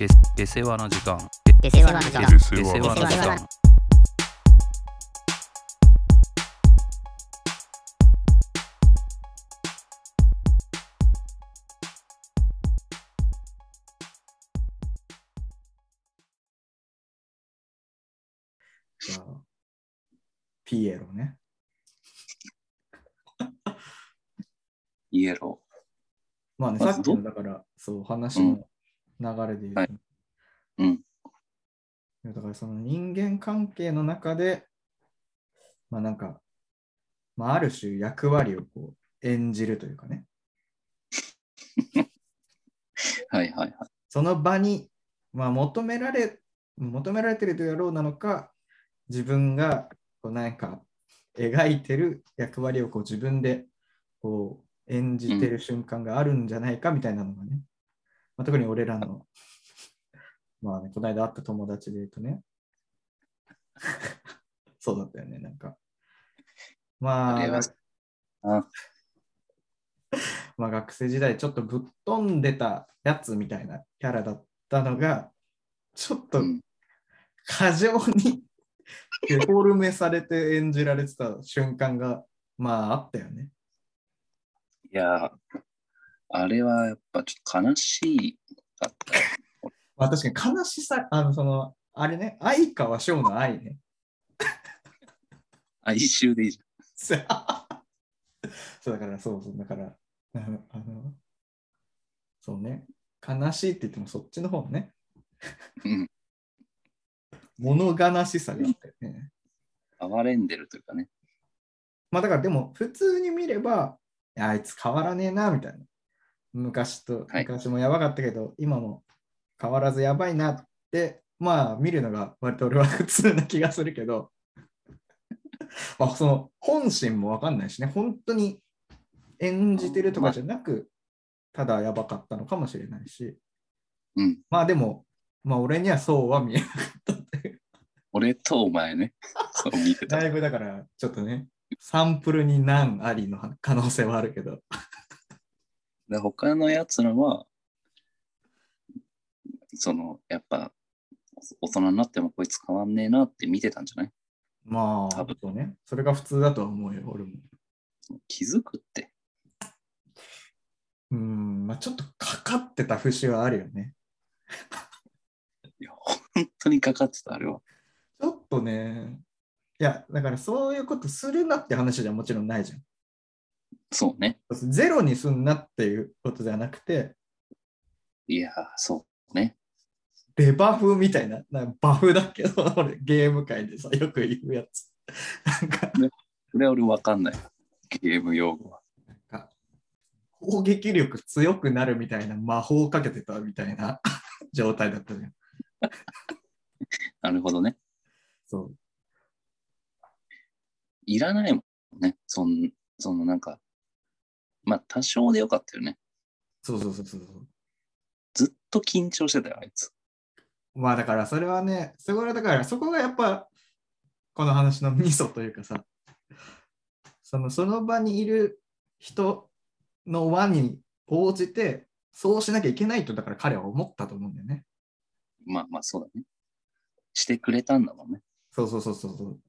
で出世話の時間。出世話の時間。出世話の時間。じゃあ、ピエロね。イエロ。まあね、さっきのだから、そう、話の流れで言うと、はいー。うん。だからその人間関係の中で、まあなんか、まあある種役割をこう演じるというかね、はいはいはい。その場に、まあ、求められ、求められてるとやろうなのか、自分がこうなんか描いてる役割をこう自分でこう演じてる瞬間があるんじゃないかみたいなのがね、まあ、特に俺らの、まあね、この間会った友達で言うとね、そうだったよね、なんか。まああまあ、学生時代ちょっとぶっ飛んでたやつみたいなキャラだったのが、ちょっとうん過剰に デフォルメされて演じられてた瞬間が、まああったよね。いやー、あれはやっぱちょっと悲しいかったよ。まあ確かに悲しさ、あの、その、あれね、相川翔の愛ね。哀愁でいいじ そうだから、そうそう、だから、あの、あのそうね、悲しいって言ってもそっちの方ね、ゃん。うん。物悲しさがあったよね。哀れんでるというかね。まあだからでも普通に見れば、あいつ変わらねえなみたいな。昔と、はい昔もやばかったけど、今も変わらずやばいなって、まあ見るのが割と俺は普通な気がするけど、まあその本心もわかんないしね、本当に演じてるとかじゃなく、ただやばかったのかもしれないし、うん。まあでも、まあ俺にはそうは見えなかったっていう。俺とお前ね。そう見てただ。いぶだから、ちょっとね、サンプルに難ありの可能性はあるけど、で他のやつらは、その、やっぱ、大人になってもこいつ変わんねえなって見てたんじゃない？まあ、多分そうね。それが普通だとは思うよ、俺も。気づくって。うん、まあちょっとかかってた節はあるよね。いや、本当にかかってた、あれは。ちょっとね、いや、だからそういうことするなって話じゃもちろんないじゃん。そうね。ゼロにすんなっていうことではなくて、いや、そうね。デバフみたいな、なバフだけど、俺ゲーム界でさ、よく言うやつ。なんか、それは俺わかんない。ゲーム用語は。なんか攻撃力強くなるみたいな魔法をかけてたみたいな状態だったじゃん。なるほどね。そう。いらないもんね。そんそのなんか、まあ多少でよかったよね。そうそうそうそう。ずっと緊張してたよ、あいつ。まあだからそれはね、そこがだからそこがやっぱこの話のミソというかさ、そのその場にいる人の輪に応じてそうしなきゃいけないとだから彼は思ったと思うんだよね。まあまあそうだね。してくれたんだもんね。そうそうそうそうそう。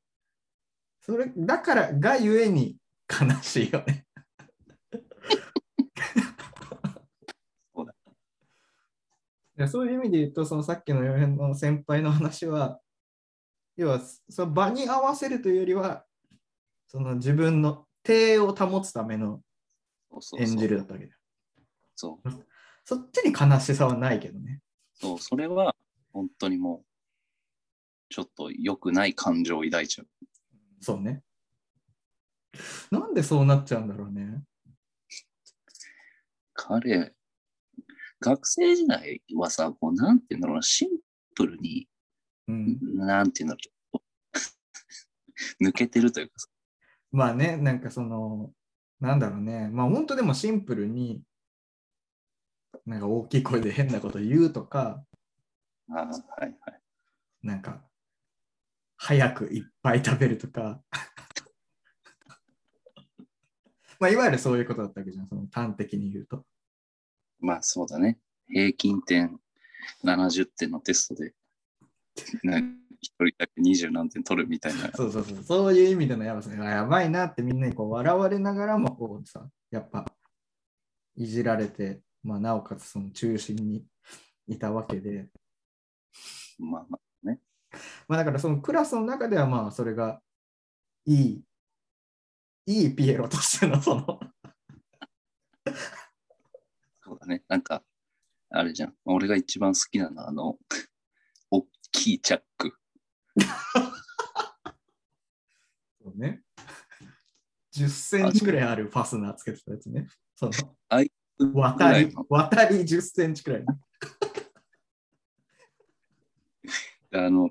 それだからがゆえに悲しいよね。そうだいやそういう意味で言うと、そのさっきの4辺の先輩の話は、要はその場に合わせるというよりは、その自分の体を保つための演じるだったわけだよ。そう。そっちに悲しさはないけどね。そう、それは本当にもう、ちょっと良くない感情を抱いちゃう。そうね。なんでそうなっちゃうんだろうね。彼、学生時代はさ、こうなんていうんだろうな、シンプルに、うん、なんていうんだろう、ちょっと抜けてるというかさ、まあね、なんかその、なんだろうね。まあ本当でもシンプルに、なんか大きい声で変なこと言うとか、ああ、はいはい。なんか、早くいっぱい食べるとか。まあ、いわゆるそういうことだったわけじゃん、その端的に言うと。まあそうだね。平均点70点のテストで、ね一人だけ20何点取るみたいな。そうそうそう。そういう意味でのやばさ、あやばいなってみんなにこう笑われながらも、こうさ、やっぱ、いじられて、まあ、なおかつその中心にいたわけで、まあまあ、まあだからそのクラスの中ではまあそれがいい、いいピエロとしてのその、そうだね。なんか、あれじゃん。俺が一番好きなのは、あの、大きいチャック。そうね、10センチくらいあるファスナーつけてたやつね。その渡り、渡り10センチくらい、ね。あの、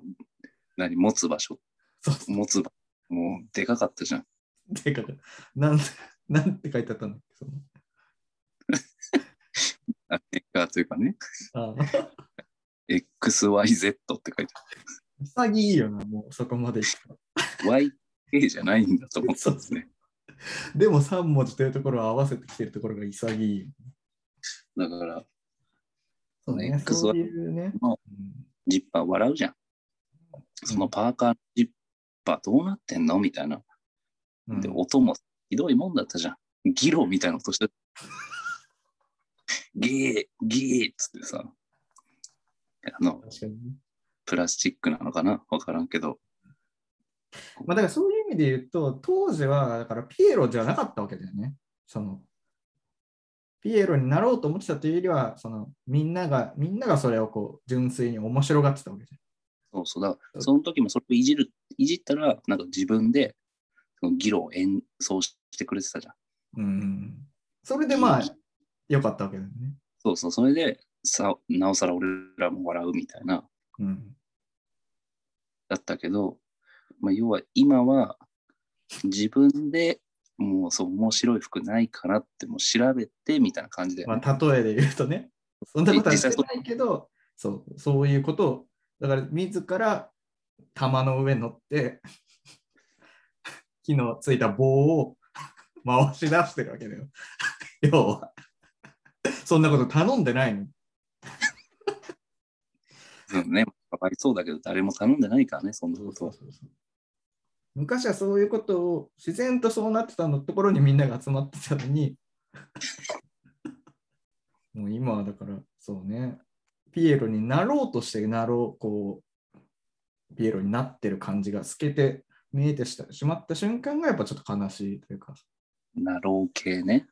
何、持つ場所？そうそう持つ場所。もう、でかかったじゃん。でかくなんなんて書いてあったんだっけ？そのあメーカーというかね、あ XYZ って書いてあ潔いよな、もうそこまで。YK じゃないんだと思ったんですね。でも3文字というところを合わせてきてるところが潔いよ。だから、そうね、X そういうね。のジッパー笑うじゃん。そのパーカーのジッパーどうなってんのみたいな。うんで、音もひどいもんだったじゃん。ギロみたいな音して。ゲー、ゲーっつってさ。あの、確かにね。プラスチックなのかな？わからんけど。まあ、だからそういう意味で言うと、当時はだからピエロじゃなかったわけだよね。そのピエロになろうと思ってたというよりは、そのみんなが、みんながそれをこう純粋に面白がってたわけじそうそうだ。その時もそれをいじる、いじったら、なんか自分で、そのギロを演奏してくれてたじゃん。ゃん。うん。それでまあ、良かったわけだよね。そうそう、それで、さ、なおさら俺らも笑うみたいな、うん。だったけど、まあ、要は今は自分でもうそう面白い服ないかなってもう調べてみたいな感じで、まあ、例えで言うとね、そんなことはしてないけど、そうそういうことを、だから自ら玉の上に乗って、火のついた棒を回し出してるわけだよ。要は。そんなこと頼んでないの？うんね、かわいそうだけど誰も頼んでないからね、そんなことは。昔はそういうことを自然とそうなってたのところにみんなが集まってたのに、もう今はだからそうね、ピエロになろうとしてなろう、こう、ピエロになってる感じが透けて見えてしまった瞬間がやっぱちょっと悲しいというか、ナロー系ね。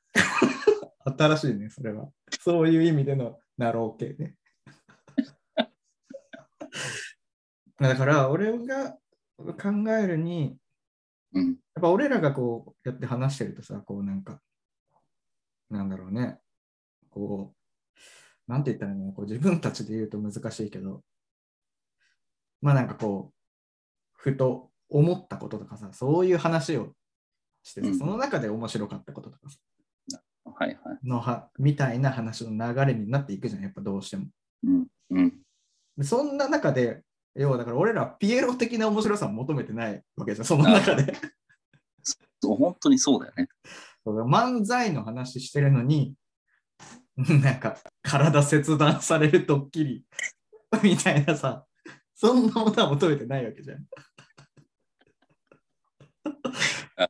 新しいね、それは。そういう意味でのなろう系ね。だから俺が考えるに、うん。やっぱ俺らがこうやって話してるとさ、こうなんか、なんだろうね、こう、なんて言ったらいいのこう自分たちで言うと難しいけど、まあなんかこう、ふと思ったこととかさ、そういう話をしてさ、うんその中で面白かったこととかさ、はいはい。のはみたいな話の流れになっていくじゃん、やっぱどうしても。うん。うん。でそんな中で、要はだから俺らはピエロ的な面白さを求めてないわけじゃん、その中で。そう本当にそうだよね。漫才の話してるのに、なんか体切断されるドッキリみたいなさ、そんなものは求めてないわけじゃん。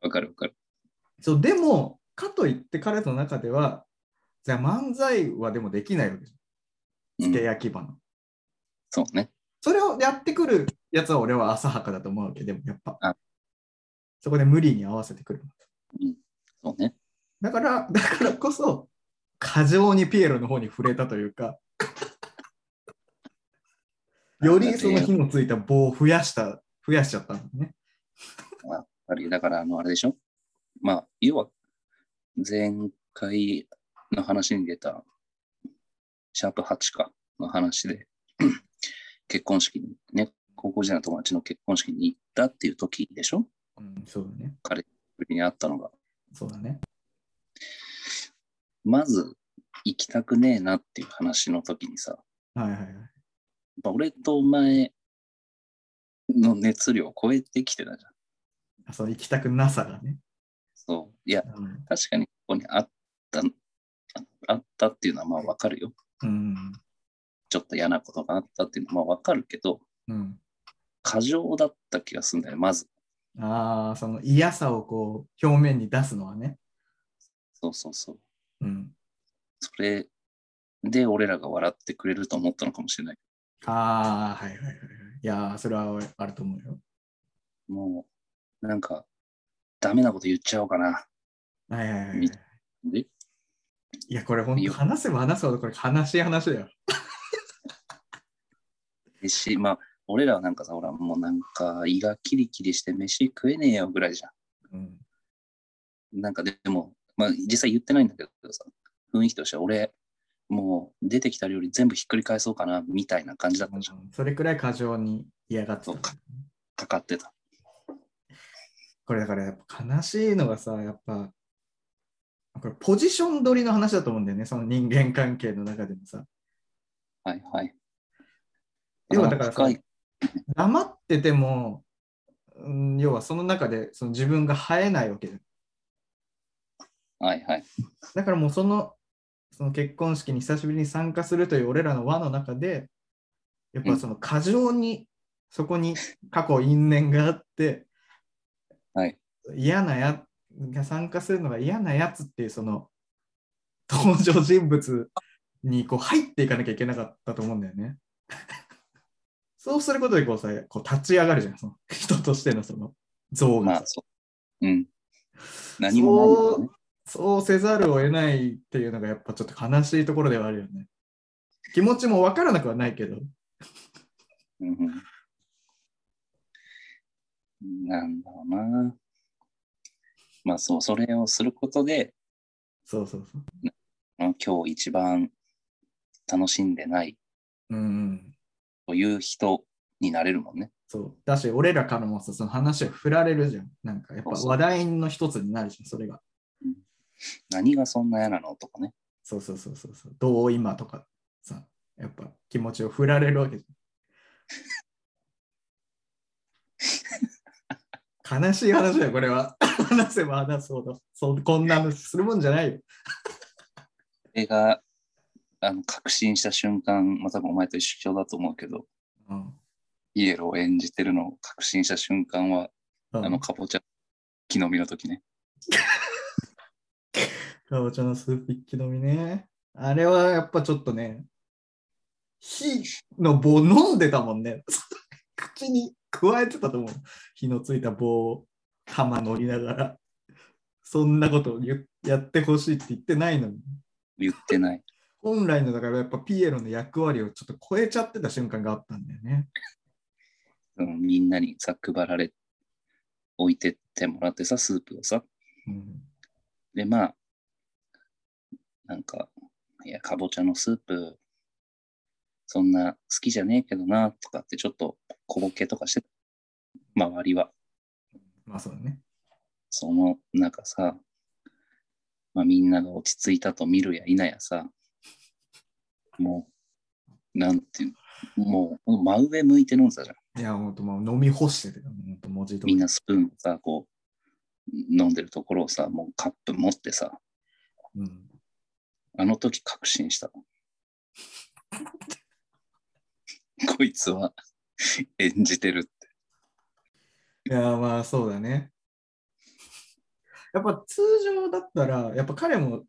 わかるわかる。そうでも、かといって彼の中では、じゃあ漫才はでもできないわけじゃん。うんつけ焼き場の。そうね。それをやってくるやつは俺は浅はかだと思うわけでもやっぱあ。そこで無理に合わせてくる。そうね。だから、だからこそ、過剰にピエロの方に触れたというか、よりその火のついた棒を増やした、増やしちゃったんだね。やっぱりだから、あの、あれでしょ？まあ、要は、前回の話に出た、シャープ8かの話で、結婚式にね、高校時代の友達の結婚式に行ったっていう時でしょ？うん、そうだね。彼に会ったのが。そうだね。まず、行きたくねえなっていう話の時にさ、はいはいはい。俺とお前の熱量を超えてきてたじゃん。あそう、行きたくなさがね。そう。いや、うん。確かにここにあった、ああったっていうのはまあわかるよ。うん、ちょっと嫌なことがあったっていうのはまあわかるけど、うん。過剰だった気がするんだよ、まず。ああ、その嫌さをこう表面に出すのはね。そうそうそう。うん。それで俺らが笑ってくれると思ったのかもしれない。ああ、はいはいはいはい。いやー、それはあると思うよ。もう、なんか、ダメなこと言っちゃおうかな。はいはいはいはい。や、これ本当話せば話すほどこれ悲しい話だよ。飯、まあ、俺らはなんかさ、ほら、もうなんか胃がキリキリして飯食えねえよぐらいじゃうん。ん。なんかでも、まあ実際言ってないんだけどさ、雰囲気としては俺、もう出てきた料理全部ひっくり返そうかな、みたいな感じだったじゃん。それくらい過剰に嫌がってた。かかかってた。これだからやっぱ悲しいのがさ、やっぱ、これポジション取りの話だと思うんだよね、その人間関係の中でもさ。はいはい。要はだからさ黙ってても、うん要はその中でその自分が生えないわけだよはいはい。だからもうそのその結婚式に久しぶりに参加するという俺らの輪の中で、やっぱその過剰にそこに過去因縁があって、はい嫌なやが参加するのが嫌なやつっていうその 登場人物にこう入っていかなきゃいけなかったと思うんだよね。そうすることでこうさこう立ち上がるじゃん、その 人としてのその像がさまあ、そう。うん。何も。そうせざるを得ないっていうのがやっぱちょっと悲しいところではあるよね。気持ちもわからなくはないけど。うんうんなんだろうな。まあそう、それをすることで、そうそうそう。今日一番楽しんでないうんうん。という人になれるもんね。そう。だし、俺らからもさ、その話を振られるじゃん。なんかやっぱ話題の一つになるじゃん、それが。何がそんな嫌なの？とかね。そうそうそうそうそう。どう今？とかさ、やっぱ気持ちを振られるわけじゃん。悲しい話だよ、これは。話せば話すほど。そうこんなのするもんじゃないよ。それが、あの、確信した瞬間、まあ多分お前と一緒だと思うけど、うん。イエローを演じてるのを確信した瞬間は、うんあの、かぼちゃ、木の実の時ね。かぼちゃのスープ一気飲みね。あれはやっぱちょっとね、火の棒飲んでたもんね。口に加えてたと思う。火のついた棒を玉乗りながら。そんなことを言やってほしいって言ってないのに。言ってない。本来のだからやっぱピエロの役割をちょっと超えちゃってた瞬間があったんだよね。うんみんなにさ、配られ、置いてってもらってさ、スープをさ。うん、で、まあ、なんか、いや、かぼちゃのスープ、そんな好きじゃねえけどな、とかってちょっと小ボケとかして、周りは。まあそうだね。その中さ、まあ、みんなが落ち着いたと見るや否やさ、もう、なんていうの、もう真上向いて飲んでたじゃん。いや、ほんともう飲み干してて、ほんと文字通りみんなスプーンをさ、こう、飲んでるところをさ、もうカップ持ってさ、うん。あの時確信した。こいつは演じてるって。いや、まあそうだね。やっぱ通常だったら、やっぱ彼も、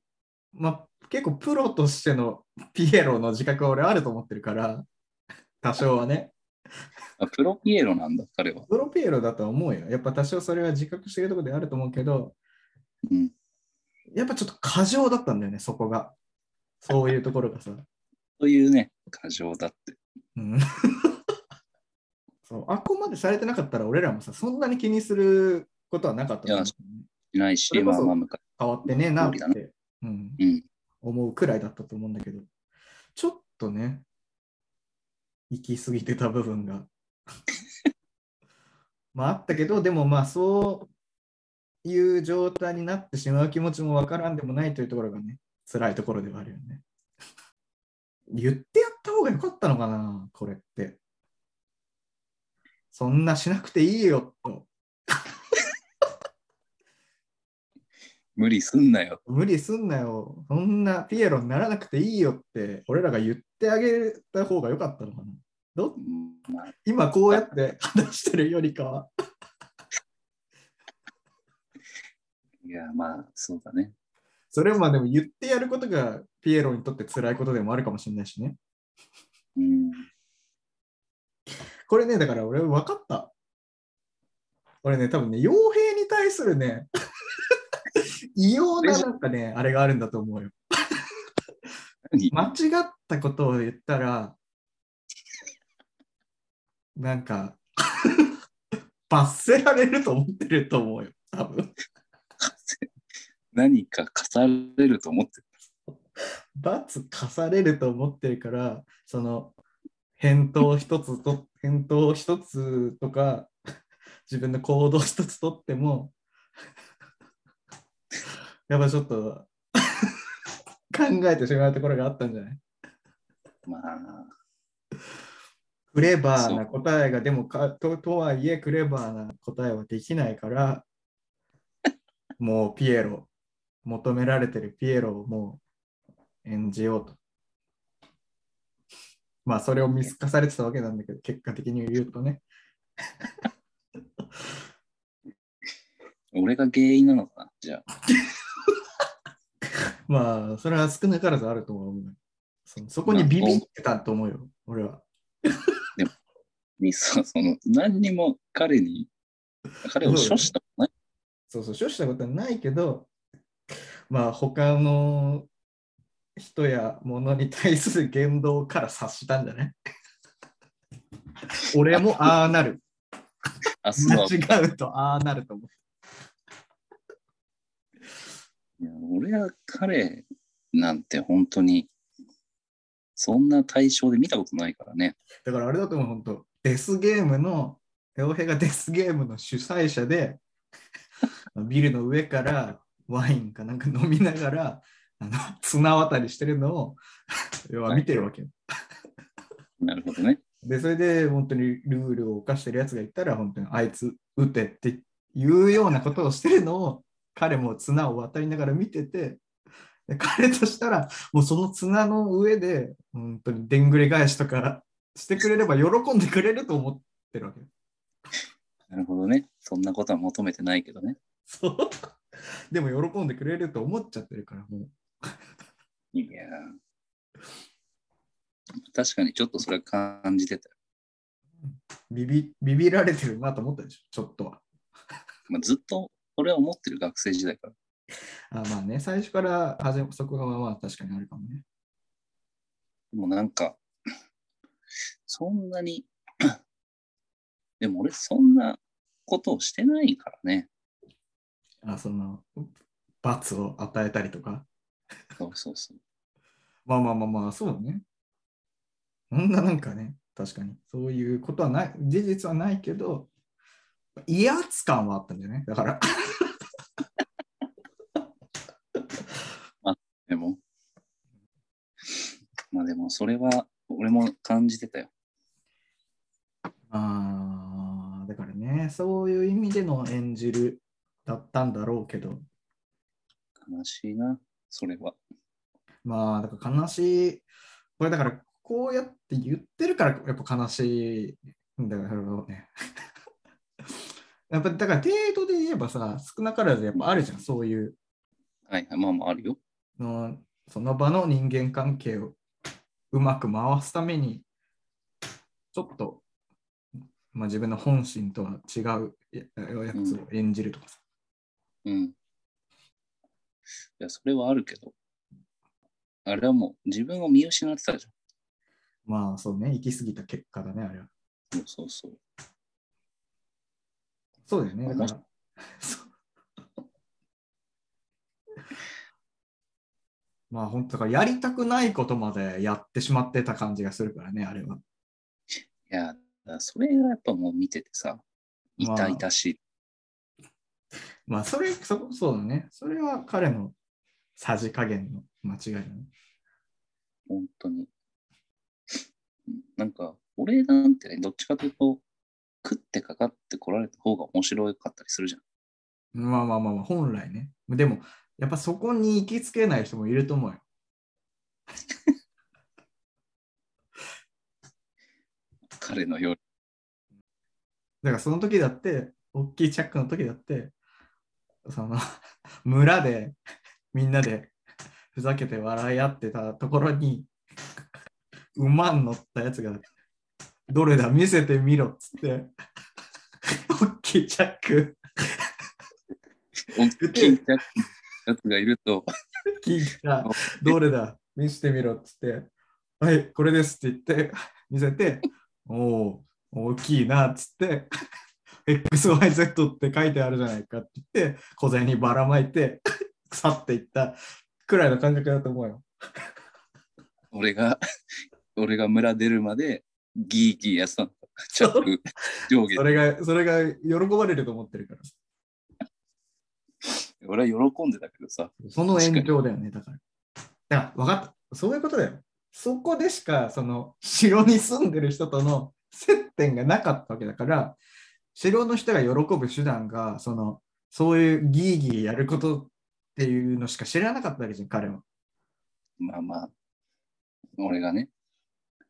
まあ、結構プロとしてのピエロの自覚は俺あると思ってるから、多少はね。あプロピエロなんだ、彼は。プロピエロだとは思うよ。やっぱ多少それは自覚してるところであると思うけど、うん。やっぱちょっと過剰だったんだよね、そこが。そういうところがさ。というね、過剰だって。うん。そうあっこまでされてなかったら俺らもさ、そんなに気にすることはなかったと思うしないしまあ変わってねえなって、うん、うん。思うくらいだったと思うんだけど、ちょっとね、行き過ぎてた部分が。まああったけど、でもまあそういう状態になってしまう気持ちもわからんでもないというところがね、辛いところではあるよね。言ってやった方がよかったのかな、これって。そんなしなくていいよと。無理すんなよ。無理すんなよ。そんなピエロにならなくていいよって、俺らが言ってあげた方が良かったのかな。ど今こうやって話してるよりかは。いや、まあ、そうだね。それまでも言ってやることがピエロにとって辛いことでもあるかもしれないしね。うん。これね、だから俺分かった。俺ね、多分ね、傭兵に対するね、異様ななんかね、あれがあるんだと思うよ。何？間違ったことを言ったら、なんか、罰せられると思ってると思うよ、多分。何か課されると思ってる？罰課されると思ってるから、その、返答一つと、返答一つとか、自分の行動一つとっても、やっぱちょっと 考えてしまうところがあったんじゃない？まあ、クレバーな答えがでもかととはいえクレバーな答えはできないから もうピエロ求められてるピエロをもう演じようと。まあそれを見透かされてたわけなんだけど結果的に言うとね。俺が原因なのかな？じゃあ。まあそれは少なからずあると思う。そそこにビビってたと思うよ俺は。にそその何にも彼に、彼を処したことない？そうそう、処したことはないけど、まあ、他の人や物に対する言動から察したんじゃない？俺もああなる。明日は間違うとああなると思う。いや俺は彼なんて本当に、そんな対象で見たことないからね。だからあれだと思う、本当デスゲームの、洋平がデスゲームの主催者で、ビルの上からワインかなんか飲みながら、あの綱渡りしてるのを 要は見てるわけよ。なるほどね。で、それで本当にルールを犯してるやつがいたら、本当にあいつ撃てっていうようなことをしてるのを、彼も綱を渡りながら見てて、で彼としたら、もうその綱の上で、本当にでんぐり返しとかしてくれれば喜んでくれると思ってるわけ。なるほどね。そんなことは求めてないけどね。そう。でも喜んでくれると思っちゃってるから、もう。いやー確かにちょっとそれは感じてたよ。ビビビビられてるなと思ったでしょ、ちょっとは。まあ、ずっとそれは思ってる学生時代から。あまあね、最初から始めそこがまあ確かにあるかもね。でもなんか、そんなに、でも俺そんなことをしてないからね。あその、罰を与えたりとか。そうそうそう。まあまあまあまあ、そうだね。そんななんかね、確かに。そういうことはない、事実はないけど、威圧感はあったんじゃないだから。でも、まあでもそれは俺も感じてたよ。ああ、だからね、そういう意味での演じるだったんだろうけど、悲しいな、それは。まあ、だから悲しい。これだから、こうやって言ってるから、やっぱ悲しいんだろうね。やっぱだから程度で言えばさ、少なからずやっぱあるじゃん、そういうはいはい、まあまああるよ。のその場の人間関係をうまく回すために、ちょっと、まあ、自分の本心とは違うややつを演じるとかさ。うん。いや、それはあるけど、あれはもう自分を見失ってたじまあそうね、行き過ぎた結果だね、あれは。ゃん。そうそうそう。そうだよね、だから。まあ本当だからやりたくないことまでやってしまってた感じがするからね、あれは。いや、それがやっぱもう見ててさ、まあ痛々しい。まあそれ、そそうだね。それは彼のさじ加減の間違いだね。本当に。なんか、俺なんてね、どっちかというと、食ってかかってこられた方が面白かったりするじゃん。まあまあまあまあ、本来ね。でも、やっぱそこに行きつけない人もいると思うよ。彼のようだからその時だって、大きいチャックの時だって、その 村でみんなでふざけて笑い合ってたところに、馬に乗ったやつが、どれだ見せてみろっつって、大きいチャック。に大きいやつがいると、聞いたら、どれだ見せてみろっつって、はい、これですって言って、見せて、おお、大きいなっつって、XYZ って書いてあるじゃないかって言って、小銭にばらまいて、去っていったくらいの感覚だと思うよ。俺が、俺が村出るまでギーギーやってたの。チャック上下それが、それが喜ばれると思ってるからさ。俺は喜んでたけどさ、その延長だよね、だから。だから、分かった。そういうことだよ。そこでしか、その、城に住んでる人との接点がなかったわけだから、城の人が喜ぶ手段が、その、そういうギーギーやることっていうのしか知らなかったわけじゃん、彼は。まあまあ、俺がね、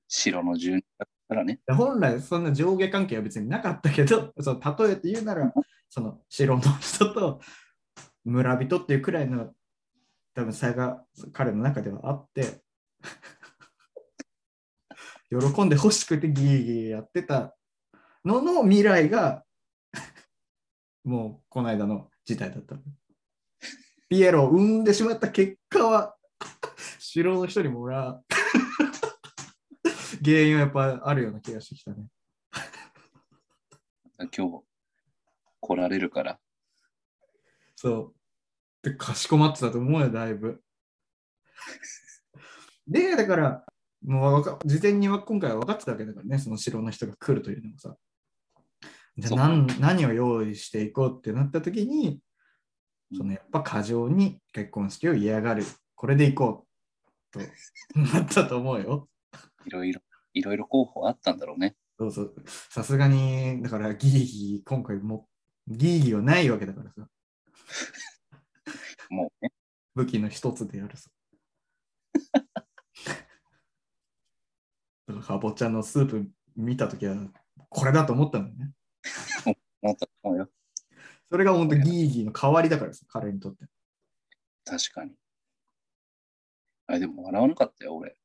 城の住人だったらね、本来、そんな上下関係は別になかったけど、その例えて言うなら、その、城の人と村人っていうくらいの、多分差が彼の中ではあって、喜んで欲しくてギーギーやってたのの未来が、もうこの間の事態だった。ピエロを生んでしまった結果は、城の人にもら 原因はやっぱあるような気がしてきたね。今日来られるから、そう。で、かしこまってたと思うよ、だいぶ。で、だから、もうわか事前には今回は分かってたわけだからね、その城の人が来るというのもさ。じゃ何何を用意していこうってなった時に、そのやっぱ過剰に結婚式を嫌がる。これでいこうとなったと思うよ。いろいろ、いろいろ候補あったんだろうね。そうそう。さすがに、だからギーギー、今回もギーギーはないわけだからさ。もうね、武器の一つでやるさ。だかぼちゃのスープ見たときは、これだと思ったんだよね。思ったと思うよ。それが本当ギーギーの代わりだからさ、彼にとって。確かに。あれ、でも笑わなかったよ、俺。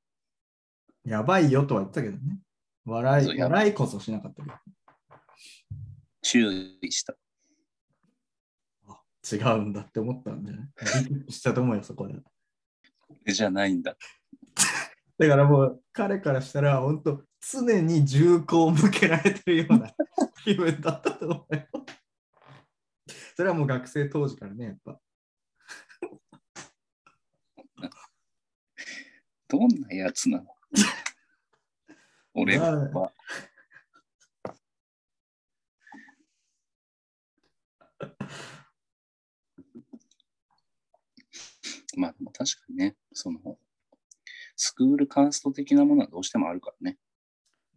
やばいよとは言ったけどね。笑い、笑いこそしなかったけど。注意した。違うんだって思ったんじゃないしたと思うよ、そこで。これじゃないんだ。だからもう彼からしたら本当常に銃口を向けられてるような気分だったと思うよ。それはもう学生当時からね、やっぱ。どんなやつなの？俺は、まあでも確かにね、その、スクールカースト的なものはどうしてもあるからね。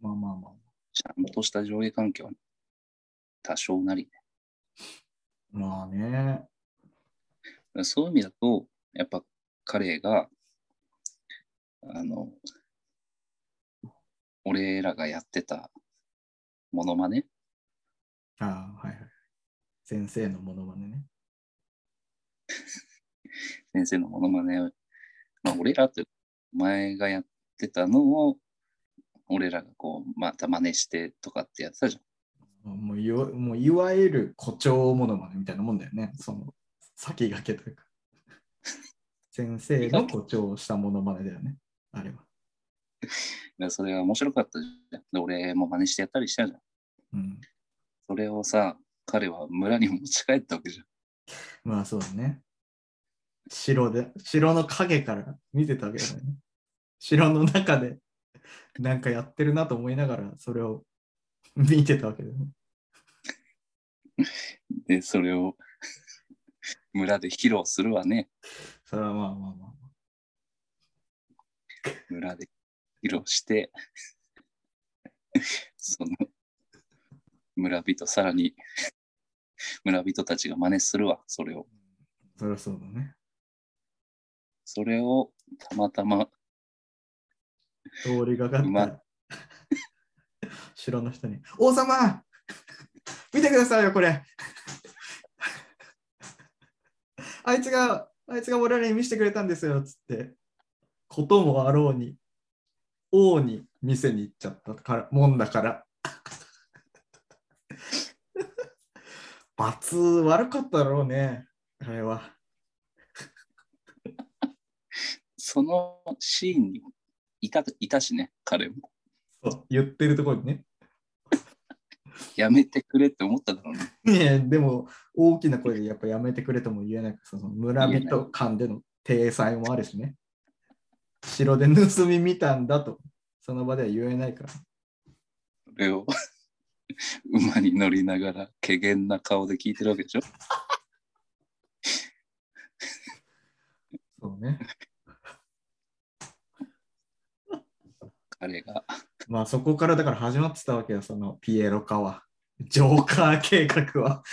まあまあまあ。ちゃんとした上下関係は多少なりまあね。ね。そういう意味だと、やっぱ彼が、あの、俺らがやってたモノマネああ、はいはい。先生のものまねね。先生のモノマネを、まあ、俺らというお前がやってたのを、俺らがこう、また真似してとかってやってたじゃん。もういわもういわゆる誇張ものまねみたいなもんだよね。その先駆けというか。先生の誇張したものまねだよね。あれは。でそれが面白かったじゃん。で俺も真似してやったりしたじゃん。うん。それをさ、彼は村に持ち帰ったわけじゃん。まあそうだね。城で、城の影から見てたわけだよね。城の中でなんかやってるなと思いながらそれを 見てたわけだよね。で、それを村で披露するわね。それはまあまあまあ。村で披露して、その村人、さらに村人たちが真似するわ、それを。そりゃそうだね。それをたまたま、通りがかった 城の人に、王様 見てくださいよ、これ。あいつが、あいつが我々に見せてくれたんですよ、っつって。こともあろうに、王に店に行っちゃったからもんだから。罰悪かっただろうね、あれは。そのシーンにいたいたしね、彼も。そう言ってるところにね。やめてくれって思っただろうね。ねえでも大きな声でやっぱやめてくれとも言えないその村人間での体裁もあるしね城で盗み見たんだとその場では言えないからそれを 馬に乗りながら、怪げな顔で聞いてるわけでしょ？そうね彼が。まあそこからだから始まってたわけよそのピエロ化はジョーカー計画は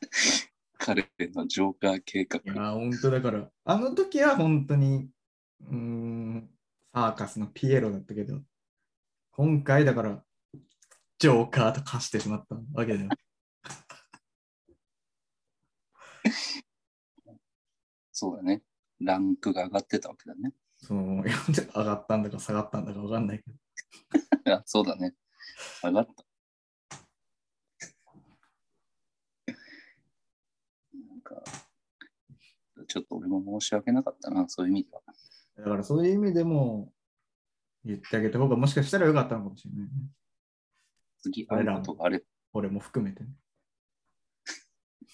彼のジョーカー計画い。や本当だからあの時は本当にうーんサーカスのピエロだったけど今回だからジョーカーと化してしまったわけだよ そうだね。ランクが上がってたわけだね。その上がったんだか下がったんだか分かんないけど。あそうだね。上がった。なんか、ちょっと俺も申し訳なかったな、そういう意味では。だからそういう意味でも言ってあげた方がもしかしたらよかったのかもしれないね。次、あることがあれ。俺も含めてね。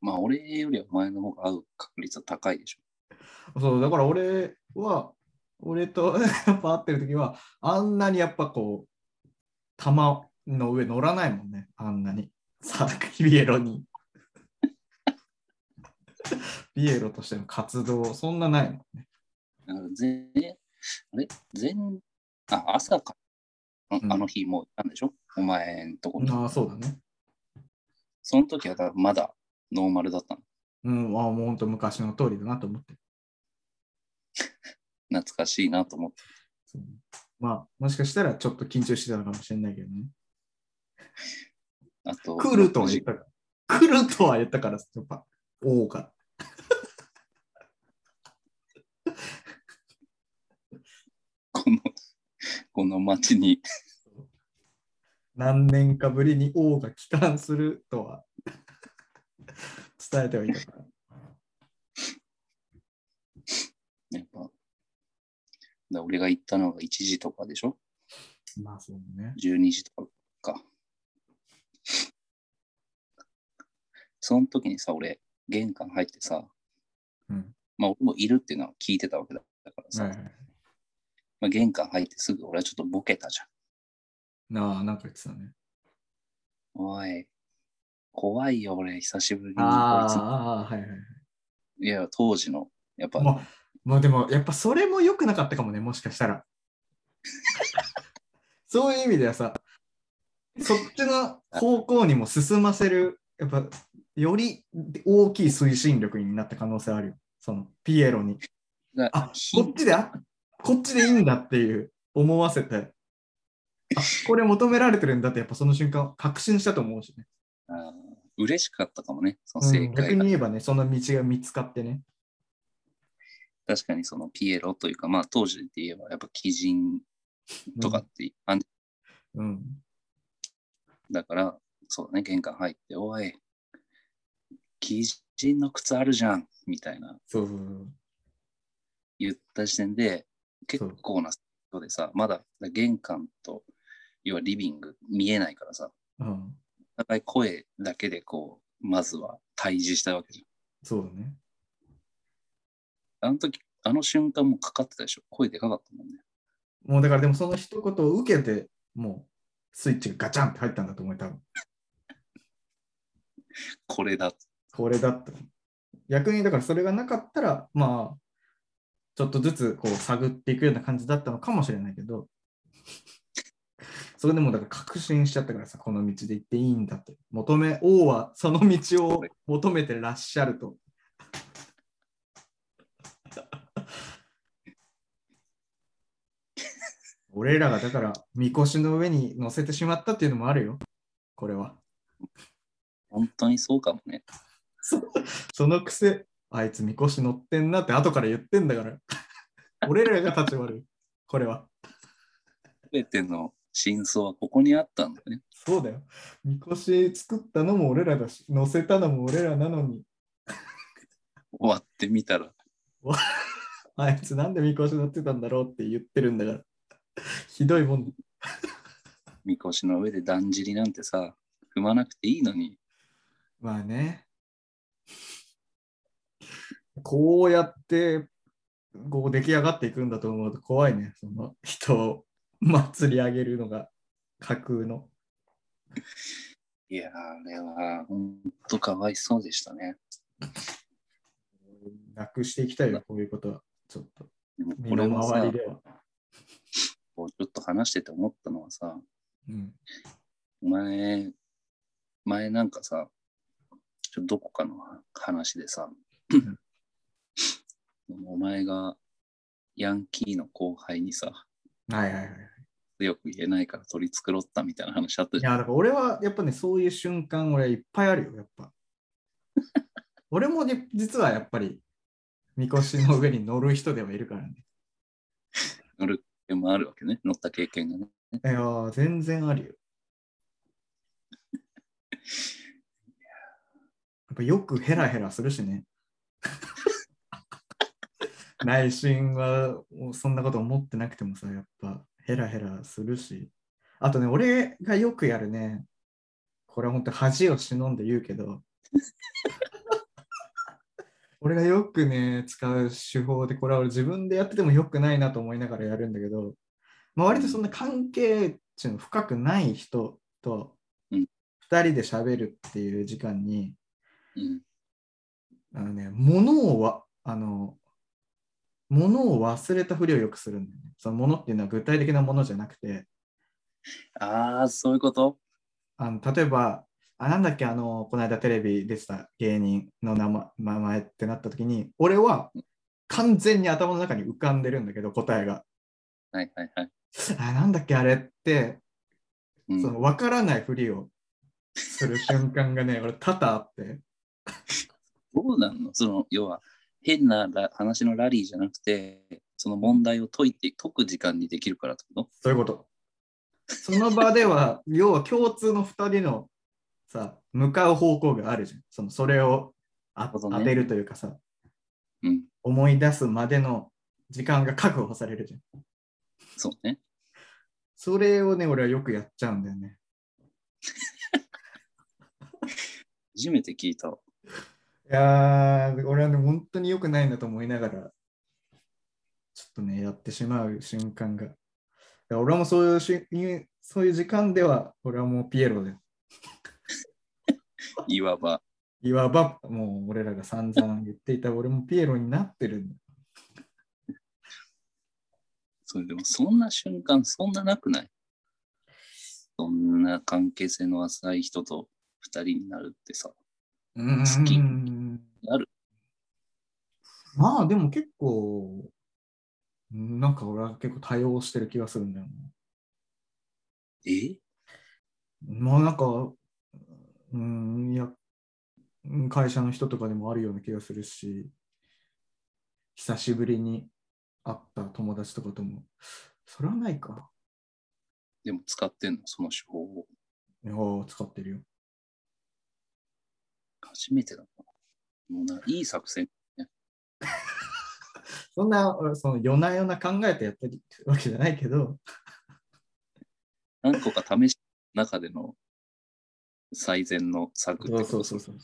まあ、俺よりは前の方が合う確率は高いでしょ。そう、だから俺は、俺と やっぱ会ってる時は、あんなにやっぱこう、玉の上乗らないもんね、あんなに。さあ、ピエロに。ピエロとしての活動、そんなないもんね。あれ？前、あ、朝か、あの日もうなんでしょ？お前んとこに。ああ、そうだね。その時はまだノーマルだったの。うん、ああもう本当昔の通りだなと思って。懐かしいなと思って。まあ、もしかしたらちょっと緊張してたのかもしれないけどね。あと、来るとは言ったから。来るとは言ったから、やっぱ、王が。この、この街に何年かぶりに王が帰還するとは伝えてはいたから。やっぱ、だ俺が行ったのが1時とかでしょ？まあそうね。?12 時とかか。その時にさ、俺、玄関入ってさ、うん。まあ俺もいるっていうのは聞いてたわけだからさ、はいはいまあ、玄関入ってすぐ俺はちょっとボケたじゃん。ああ、なんか言ってたね。おい、怖いよ俺、久しぶりにこいあつ。あ、はいはいはい。いや、当時の、やっぱ、もう、もうでも、やっぱそれも良くなかったかもね、もしかしたら。そういう意味ではさ、そっちの方向にも進ませる、やっぱ、より大きい推進力になった可能性あるよ。そのピエロに。があ、ひこっちであ、こっちでいいんだっていう思わせて、あ、これ求められてるんだって、やっぱその瞬間、確信したと思うしね。あー嬉しかったかもね、そのうん、逆。に言えばね、その道が見つかってね。確かにそのピエロというか、まあ当時で言えばやっぱ鬼人とかって感じうん。だから、そうだね、玄関入って、おい、鬼人の靴あるじゃん、みたいなそうそうそう。言った時点で、結構な人でさ、まだ玄関と、要はリビング見えないからさ、うん。お互い声だけでこう、まずは対峙したわけじそうだね。あの時、あの瞬間もかかってたでしょ。声でかかったもんね。もうだからでもその一言を受けて、もうスイッチがガチャンって入ったんだと思う、多分。これだ。これだった。逆にだからそれがなかったら、まあ、ちょっとずつこう探っていくような感じだったのかもしれないけど、それでもだから確信しちゃったからさ、この道で行っていいんだって。求め、王はその道を求めてらっしゃると。俺らがだから、みこしの上に乗せてしまったっていうのもあるよ。これは。本当にそうかもね。そのくせ、あいつみこし乗ってんなって後から言ってんだから。俺らが立ち悪い。これは。全ての真相はここにあったんだね。そうだよ。みこし作ったのも俺らだし、乗せたのも俺らなのに、終わってみたら、あいつなんでみこし乗ってたんだろうって言ってるんだから。ひどいもん。みこしの上でだんじりなんてさ、踏まなくていいのに、まあね。こうやって、こう出来上がっていくんだと思うと怖いね。その人を祭り上げるのが架空の。いやー、あれは本当かわいそうでしたね。なくしていきたいよ、こういうことは。ちょっと。身の回り、では。こうちょっと話してて思ったのはさ、うん。前、前なんかさ、ちょどこかの話でさ、お前がヤンキーの後輩にさ、はいはいはい。強く言えないから取り繕ったみたいな話あったじゃん。いや、だから俺はやっぱね、そういう瞬間、俺いっぱいあるよ、やっぱ。俺もね実はやっぱり、みこしの上に乗る人ではいるからね。乗る経験もあるわけね、乗った経験がね。いやー、全然あるよ。やっぱよくヘラヘラするしね。内心はそんなこと思ってなくてもさ、やっぱヘラヘラするし。あとね、俺がよくやるね、これは本当恥を忍んで言うけど、俺がよくね、使う手法で、これは俺自分でやっててもよくないなと思いながらやるんだけど、まあ、割とそんな関係値の深くない人とうん2人で喋るっていう時間に、うん。あのね、物をわ、あの、物を忘れたふりをよくするんだよね。その物っていうのは具体的なものじゃなくて、ああ、そういうこと？あの例えば、あ、なんだっけ、あの、この間テレビ出てた芸人の名前名前ってなった時に、俺は完全に頭の中に浮かんでるんだけど、答えが。はいはいはい。あ、なんだっけ、あれって、うんその分からないふりをする瞬間がね、俺多々あって、どうなんの？その、要は、変なラ話のラリーじゃなくて、その問題を解いて、解く時間にできるからってこと？そういうこと。その場では、要は共通の2人のさ、向かう方向があるじゃん。そのそれをあね当てるというかさ、うん。思い出すまでの時間が確保されるじゃん。そうね。それをね、俺はよくやっちゃうんだよね。初めて聞いたわ。いやー、俺はね、本当に良くないなと思いながら、ちょっとね、やってしまう瞬間が。いや俺もそういうしそういう時間では、俺はもうピエロで、いわば、いわばもう俺らが散々言っていた俺もピエロになってる。んだ。それでもそんな瞬間、そんななくない？そんな関係性の浅い人と二人になるってさ、好きうん。あるまあでも結構、なんか俺は結構多用してる気がするんだよえ？な。まあなんか、うん、いや、うん会社の人とかでもあるような気がするし、久しぶりに会った友達とかとも、それはないか。でも使ってんの？その手法を。いやー使ってるよ。初めてだな。もうな、いい作戦。そんな、俺その夜な夜な考えてやってるわけじゃないけど、何個か試した中での最善の策ってそうそうそう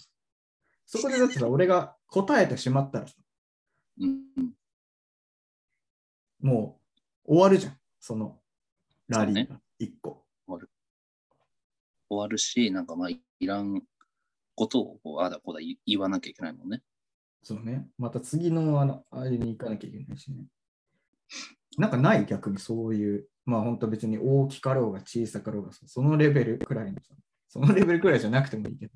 そこでだってさ、俺が答えてしまったらさ、うんうん。もう終わるじゃん、そのラリーそが一個。終わるし、なんかまあ、いらんことをこうああだこうだ言言わなきゃいけないもんね。そうね。また次のあのあれに行かなきゃいけないしね。なんかない逆にそういう、まあ本当別に大きかろうが小さかろうがさ、そのレベルくらいのさ、そのレベルくらいじゃなくてもいいけど、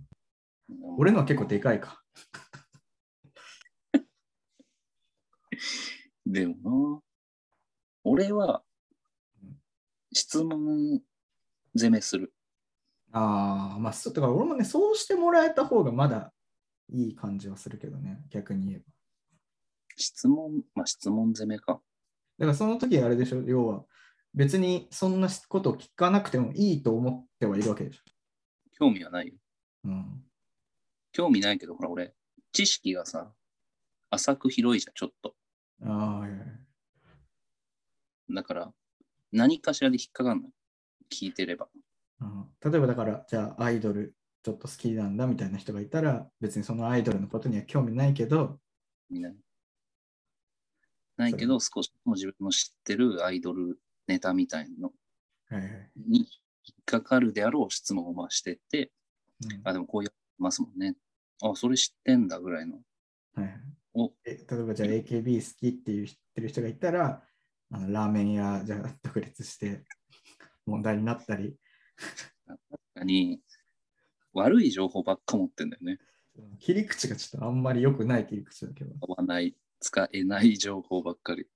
俺のは結構でかいか。でもな、俺はうん質問攻めする。ああ、まあそう、だから俺もね、そうしてもらえた方がまだいい感じはするけどね、逆に言えば。質問、まあ質問攻めか。だからその時あれでしょ、要は別にそんなことを聞かなくてもいいと思ってはいるわけでしょ。興味はないよ。うん。興味ないけど、ほら俺、知識がさ、浅く広いじゃん、ちょっと。ああ、はいはいはいだから、何かしらで引っかかんのよ。聞いてれば。うん例えばだから、じゃあアイドルちょっと好きなんだみたいな人がいたら、別にそのアイドルのことには興味ないけど、みんな。ないけど、少しも自分の知ってるアイドルネタみたいのはいはいに引っかかるであろう質問をまあしてって、うんあ、でもこうやってますもんね。あ、それ知ってんだぐらいの。はいえ例えばじゃあ AKB 好きっていう知ってる人がいたら、あのラーメン屋じゃあ独立して問題になったり、に悪い情報ばっか持ってんだよね。切り口がちょっとあんまり良くない切り口だけど、合わない、使えない情報ばっかり。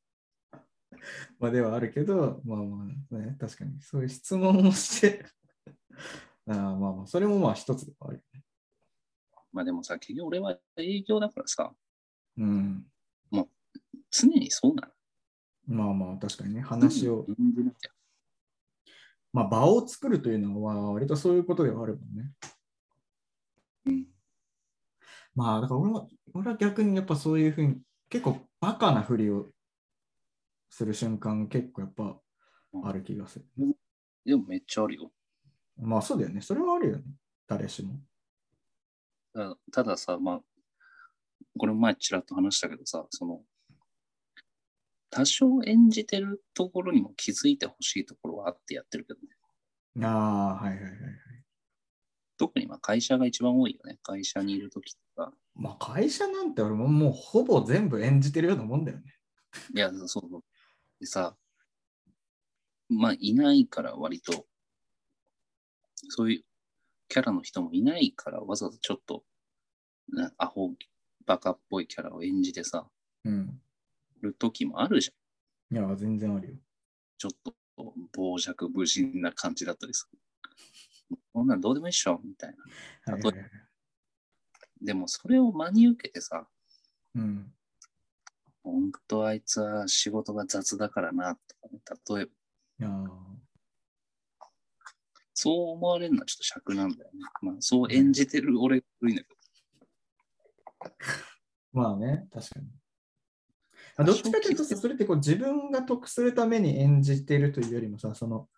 まあではあるけど、まあまあね、確かにそういう質問をして、あーまあまあ、それもまあ一つではあるよね。まあでもさ、結局俺は営業だからさ、うん。常にそうなまあまあ、確かにね、の。話を、まあ場を作るというのは割とそういうことではあるもんね。うん。まあ、だから俺は、俺は逆にやっぱそういうふうに、結構バカなふりをする瞬間結構やっぱある気がする。でもめっちゃあるよ。まあそうだよね。それはあるよね。誰しも。ただたださ、まあ、これも前ちらっと話したけどさ、その、多少演じてるところにも気づいてほしいところはあってやってるけどね。ああ、はいはいはいはい。特にまあ会社が一番多いよね。会社にいるときとか。まあ会社なんて俺ももうほぼ全部演じてるようなもんだよね。いや、そうそう。でさ、まあいないから割と、そういうキャラの人もいないからわざわざちょっと、なアホ、バカっぽいキャラを演じてさ、うん。る時もあるじゃん。いや、全然あるよ。ちょっと傍若無人な感じだったりする。こんなんどうでもいいっしょみたいな。はいはいはい。でもそれを真に受けてさ、うん。本当あいつは仕事が雑だからな、とかね、例えば、そう思われるのはちょっと尺なんだよね。まあそう演じてる俺が悪いんだけど。まあね、確かに。あどっちかというとさ、それってこう自分が得するために演じてるというよりもさ、その、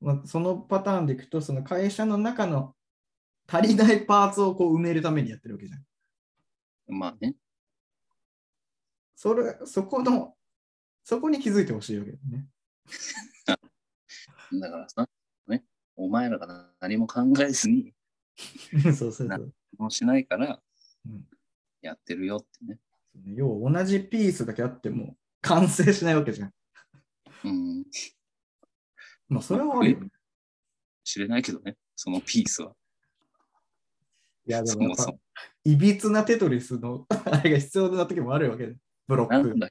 まあ、そのパターンでいくと、その会社の中の足りないパーツをこう埋めるためにやってるわけじゃん。まあね。それ、そこの、そこに気づいてほしいわけだよね。だからさ、ね、お前らが何も考えずに、そうそうそう。もうしないからうん、やってるよってね。要は同じピースだけあっても完成しないわけじゃん。うん、まあ、それはあるよね。知れないけどね、そのピースは。いや、でもそもそも。いびつなテトリスのあれが必要な時もあるわけで。ブロック。なんだ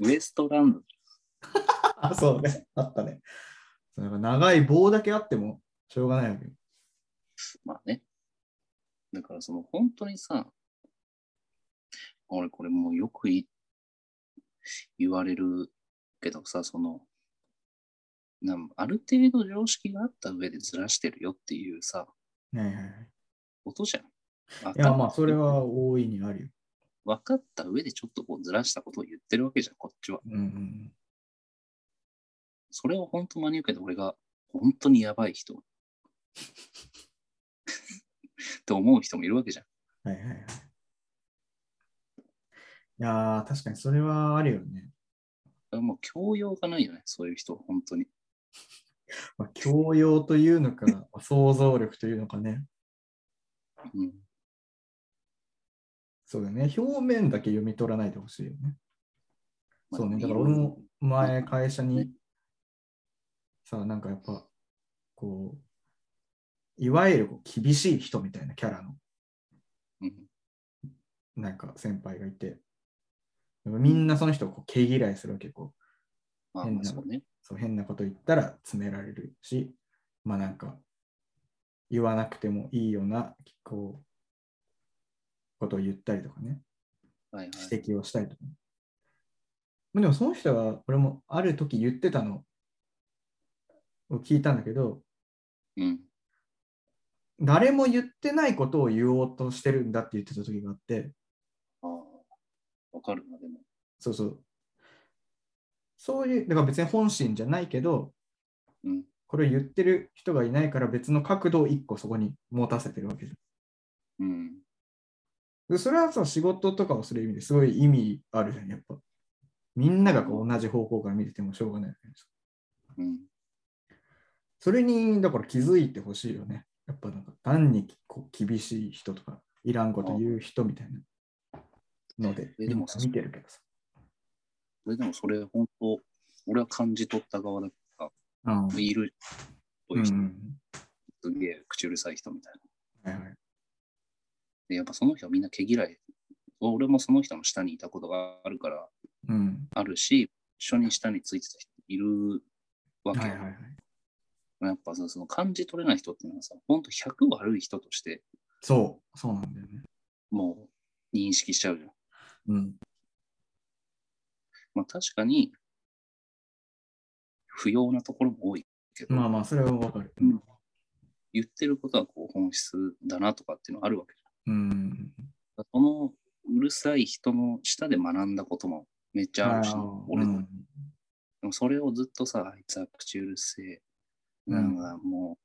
ウエストランド。あ、そうね。あったね。長い棒だけあってもしょうがないわけ。まあね。だからその本当にさ、俺これもうよくい言われるけどさ、その、なんある程度常識があった上でずらしてるよっていうさ、はいはいはい。ことじゃん。いや、まあ、それは大いにあるよ。分かった上でちょっとこうずらしたことを言ってるわけじゃん、こっちは。うんうん。それを本当真に受けて俺が本当にやばい人 って思う人もいるわけじゃん。はいはいはい。いやー、確かにそれはあるよね。もう教養がないよね、そういう人は本当に。まあ、教養というのか、まあ想像力というのかね。うん。そうだね。表面だけ読み取らないでほしいよね。まあそうね。だから俺も前会社にさ、なんかやっぱ、こう、いわゆるこう厳しい人みたいなキャラの、うん。なんか先輩がいて、みんなその人をこう毛嫌いするわけ、こう、まあ変な。そう変なこと言ったら詰められるし、まあなんか、言わなくてもいいような、こう、ことを言ったりとかね。はいはい。指摘をしたりとか。まあでもその人は、俺もある時言ってたのを聞いたんだけど、うん。誰も言ってないことを言おうとしてるんだって言ってた時があって、ああ。わかるな、でも。そうそう。そういう、だから別に本心じゃないけど、うん。これを言ってる人がいないから別の角度を一個そこに持たせてるわけじゃん。うん。でそれはさ、仕事とかをする意味ですごい意味あるじゃん、やっぱ。みんながこう同じ方向から見ててもしょうがない。うん。それに、だから気づいてほしいよね。やっぱなんか単にこう厳しい人とか、いらんこと言う人みたいなので、でも見てるけどさ。それでもそれ、本当俺は感じ取った側だから、うんいる。いう人、ん。すげえ口うるさい人みたいな。はいはい。で、やっぱその人はみんな毛嫌い。俺もその人の下にいたことがあるから、うん。あるし、一緒に下についてた人いるわけよ。はいはいはい。やっぱさその感じ取れない人っていうのはさ、本当100悪い人としてそう、そうなんだよね。もう認識しちゃうじゃん。うん。まあ確かに不要なところも多いけど、まあまあ、それはわかる。うん言ってることはこう本質だなとかっていうのはあるわけじうん。そのうるさい人の下で学んだこともめっちゃあるし、俺も、うんでもそれをずっとさ、あいつは口うるせえ、なんかも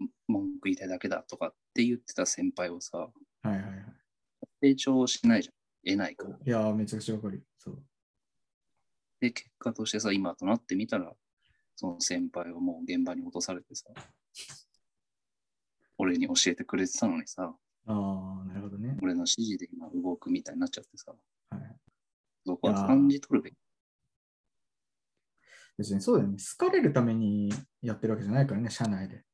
う文句言いたいだけだとかって言ってた先輩をさ、はいはいはい。成長しないじゃん。得ないから。いやー、めちゃくちゃわかるよ。そう。で、結果としてさ、今となってみたら、その先輩をもう現場に落とされてさ、俺に教えてくれてたのにさ、ああ、なるほどね。俺の指示で今動くみたいになっちゃってさ、はい、そこは感じ取るべき。別にそうだよね。好かれるためにやってるわけじゃないからね、社内で。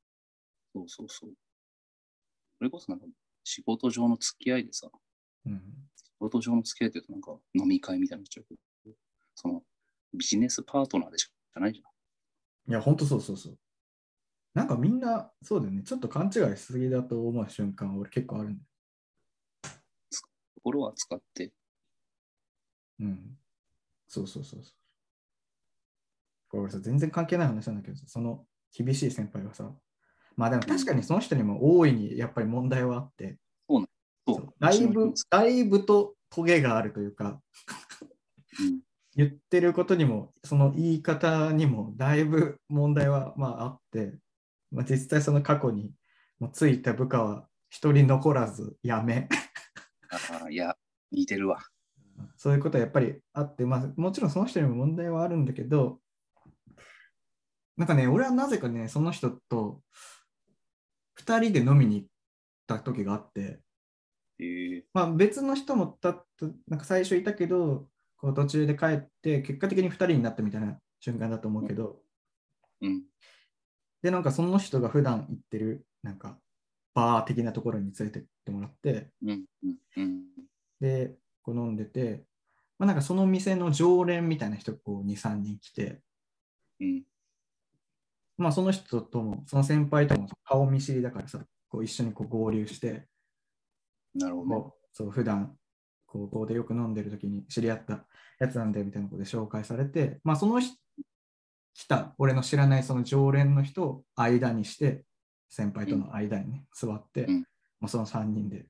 そうそうそう。それこそなんか仕事上の付き合いでさ、うん。仕事上の付き合いって言うとなんか飲み会みたいになっちゃうけど、そのビジネスパートナーでしかないじゃん。いや、ほんとそうそうそう。なんかみんな、そうだよね。ちょっと勘違いしすぎだと思う瞬間、俺結構あるんだよ。ところは使って、うん。そうそうそうそう。これ俺さ、全然関係ない話なんだけどさ、その厳しい先輩はさ、まあでも確かにその人にも大いにやっぱり問題はあって、そうそう。だいぶ、だいぶとトゲがあるというか、うん。言ってることにも、その言い方にもだいぶ問題はまああって、まあ、実際その過去にもうついた部下は一人残らず辞め、ああ、いや、似てるわ。そういうことはやっぱりあって、まあ、もちろんその人にも問題はあるんだけど、なんかね、俺はなぜかね、その人と2人で飲みに行った時があって、ええまあ、別の人もたっなんか最初いたけど、こう途中で帰って、結果的に2人になったみたいな瞬間だと思うけど、うん。で、なんかその人が普段行ってる、なんかバー的なところに連れてってもらって、うん。うん。うん。で、こう飲んでて、まあ、なんかその店の常連みたいな人がこう2、3人来て、うん。まあその人とも、その先輩とも顔見知りだからさ、こう一緒にこう合流して、なるほどそう普段こうこうでよく飲んでる時に知り合ったやつなんだよみたいなことで紹介されて、まあその人来た。俺の知らないその常連の人を間にして、先輩との間にね、座って、うん。まあ、その3人で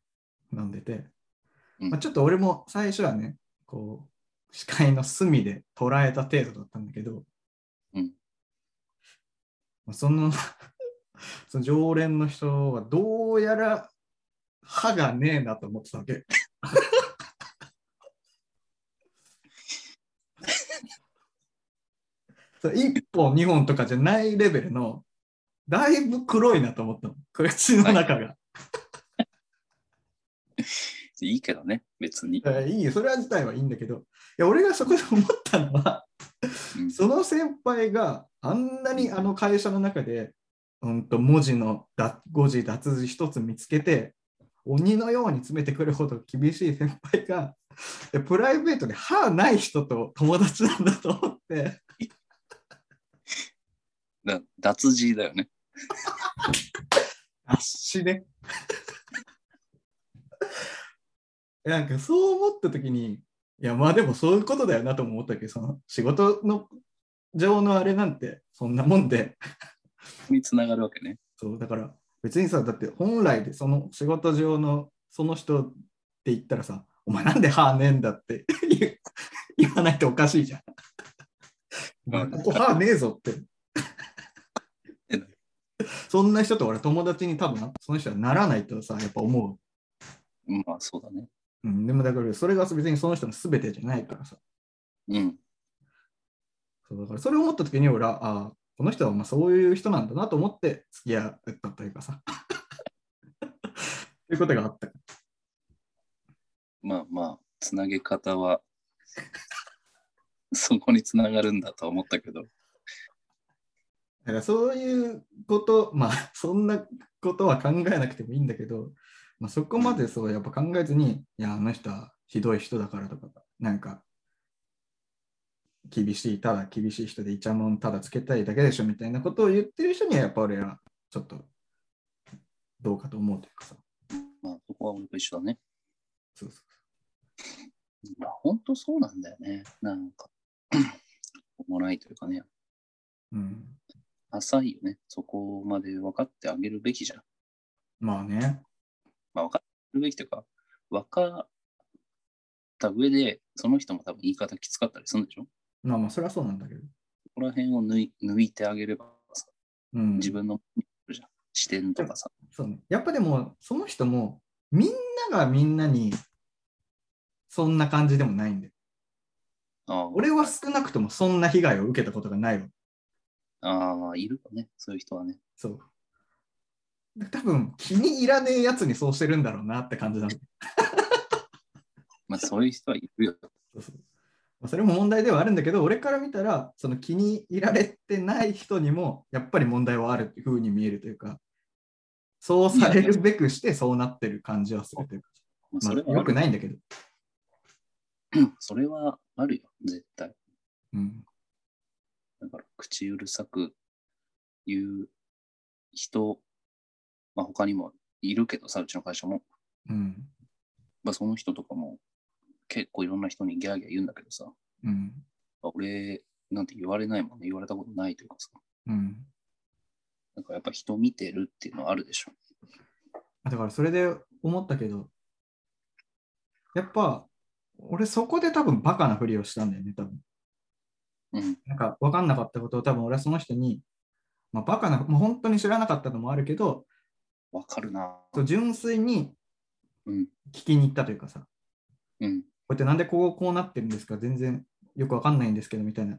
飲んでて、うん。まあ、ちょっと俺も最初はね、こう視界の隅で捉えた程度だったんだけど、うん。まあその その常連の人はどうやら歯がねえなと思ってたわけ。そう1本2本とかじゃないレベルのだいぶ黒いなと思ったの。口の中が、い。いけどね、別に。いやいいよ。それは自体はいいんだけど。いや俺がそこで思ったのはうん。その先輩があんなにあの会社の中で、うんと文字のだ誤字脱字一つ見つけて、鬼のように詰めてくるほど厳しい先輩が、でプライベートで歯ない人と友達なんだと思って、だ脱字だよね。あっしね。なんかそう思った時に、いやまあでもそういうことだよなとも思ったけど、その仕事の上のあれなんてそんなもんで、につながるわけね。そうだから別にさ、だって本来でその仕事上のその人って言ったらさ、お前なんで歯ねえんだって 言わないとおかしいじゃん。お前ここ歯ねえぞって。そんな人と俺友達に多分その人はならないとさ、やっぱ思う。まあそうだね。うん、でもだからそれが別にその人の全てじゃないからさ。うん。そうだからそれを思った時に俺は、ああ、この人はまあそういう人なんだなと思って付き合ったというかさ。ということがあった。まあまあ、つなげ方は、そこにつながるんだとは思ったけど、だからそういうこと、まあ そんなことは考えなくてもいいんだけど、まあ、そこまでそうやっぱ考えずに、いや、あの人はひどい人だからとか、なんか厳しい、ただ厳しい人でイチャモンただつけたいだけでしょみたいなことを言ってる人にはやっぱ俺はちょっとどうかと思うというかさ。まあそこは俺と一緒だね。そうそうまあ本当そうなんだよね。なんか、おもないというかね、うん。浅いよね。そこまで分かってあげるべきじゃん。まあね。まあ分かるべきというか、分かった上で、その人も多分言い方きつかったりするんでしょ？まあまあそれはそうなんだけど。ここら辺を抜い抜いてあげればさ、うん。自分の視点とかさ。そうね。やっぱでも、その人も、みんながみんなに、そんな感じでもないんで。あ俺は少なくともそんな被害を受けたことがないわ。ああ、いるよね。そういう人はね。そう。多分、気に入らねえやつにそうしてるんだろうなって感じなの。まあそういう人はいるよ。そうそうまあそれも問題ではあるんだけど、俺から見たら、その気に入られてない人にも、やっぱり問題はあるっていうふうに見えるというか、そうされるべくしてそうなってる感じはするというか、まあ、まあ、よくないんだけど。それはあるよ、絶対。うん。だから、口うるさく言う人、まあ他にもいるけどさ、うちの会社も。うん。まあその人とかも結構いろんな人にギャーギャー言うんだけどさ、うん。俺なんて言われないもんね、言われたことないというかさ、うん。なんかやっぱ人見てるっていうのはあるでしょ。だからそれで思ったけど、やっぱ、俺そこで多分バカなふりをしたんだよね、多分。うん、なんか分かんなかったことを多分俺はその人に、まあ、バカな、まあ、本当に知らなかったのもあるけど、わかるな。そう純粋にうん、聞きに行ったというかさ、うん、こうやってなんでこうこうなってるんですか全然よくわかんないんですけどみたいな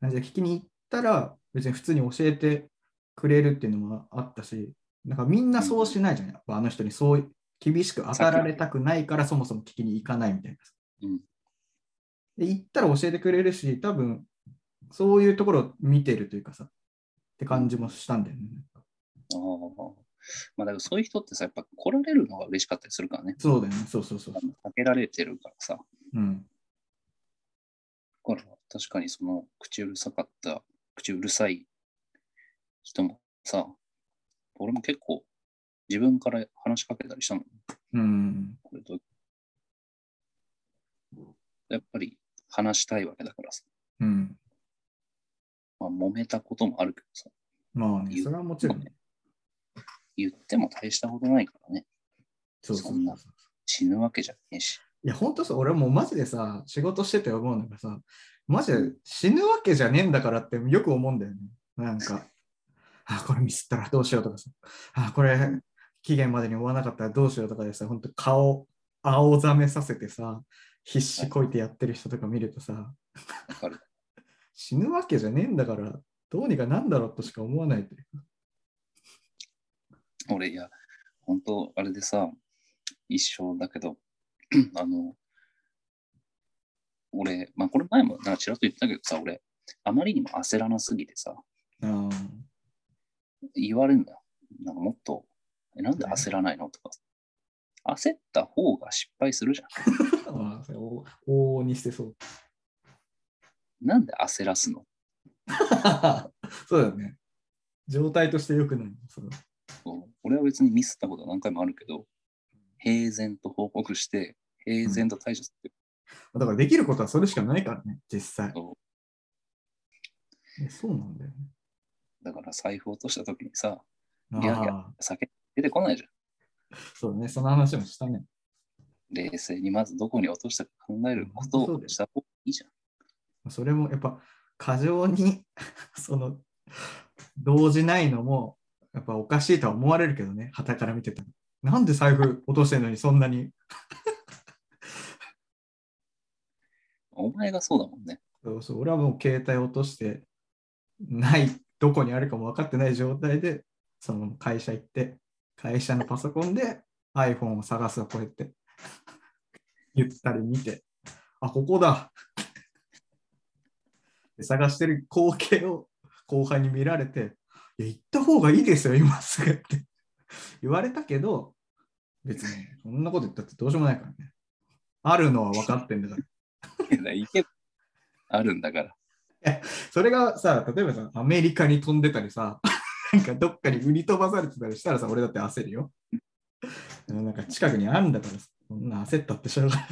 感じで聞きに行ったら別に普通に教えてくれるっていうのもあったし、なんかみんなそうしないじゃん。やっぱあの人にそう厳しく当たられたくないからそもそも聞きに行かないみたいなさ。うん、で行ったら教えてくれるし、多分そういうところを見てるというかさ、って感じもしたんだよね。ああ。まあだからそういう人ってさ、やっぱ来られるのが嬉しかったりするからね。そうだよね。そうそうそうあ。の避けられてるからさ。うん。だから確かにその口うるさかった、口うるさい人もさ、俺も結構自分から話しかけたりしたもん。うん。これとやっぱり話したいわけだからさ。うん。まあ揉めたこともあるけどさ。まあね、それはもちろんね。言っても大したことないからね。そうそんなう。死ぬわけじゃねえし。いや、本当そう、俺もうマジでさ、仕事してて思うのがさ、マジで死ぬわけじゃねえんだからってよく思うんだよね。なんか、あ、これミスったらどうしようとかさ、あ、これ期限までに終わらなかったらどうしようとかでさ、本当顔、青ざめさせてさ、必死こいてやってる人とか見るとさ、わかる。死ぬわけじゃねえんだから、どうにかなんだろうとしか思わないというか。俺、いや、本当あれでさ、一緒だけど、あの、俺、まあこれ前もなんかちらっと言ったけどさ、俺、あまりにも焦らなすぎてさ、言われるんだよ。なんかもっと、えなんで焦らないのとか。焦った方が失敗するじゃん。あーそれお往々にしてそう。なんで焦らすの？そうだよね。状態として良くない。そうそう俺は別にミスったことは何回もあるけど、平然と報告して、平然と対処する。だからできることはそれしかないからね、実際。そえそうなんだよね。だから財布落とした時にさ、あいやいやあ、酒出てこないじゃん。そうね、その話もしたね。冷静にまずどこに落としたか考えることをした方がいいじゃん。それもやっぱ過剰に その動じないのもやっぱおかしいとは思われるけどね、旗から見てたら。なんで財布落としてるのにそんなに お前がそうだもんね。そうそう俺はもう携帯落としてない、どこにあるかも分かってない状態で、その会社行って、会社のパソコンで iPhone を探すわ、こうやって。言ったり見て、あ、ここだ。で探してる光景を後輩に見られて、いや、行った方がいいですよ、今すぐって 言われたけど、別にそんなこと言ったってどうしようもないからね。あるのは分かってんだから。いや行けばあるんだから。それがさ、例えばさ、アメリカに飛んでたりさ、なんかどっかに売り飛ばされてたりしたらさ、俺だって焦るよ。なんか近くにあるんだからさ、そんな焦ったってしょうがない。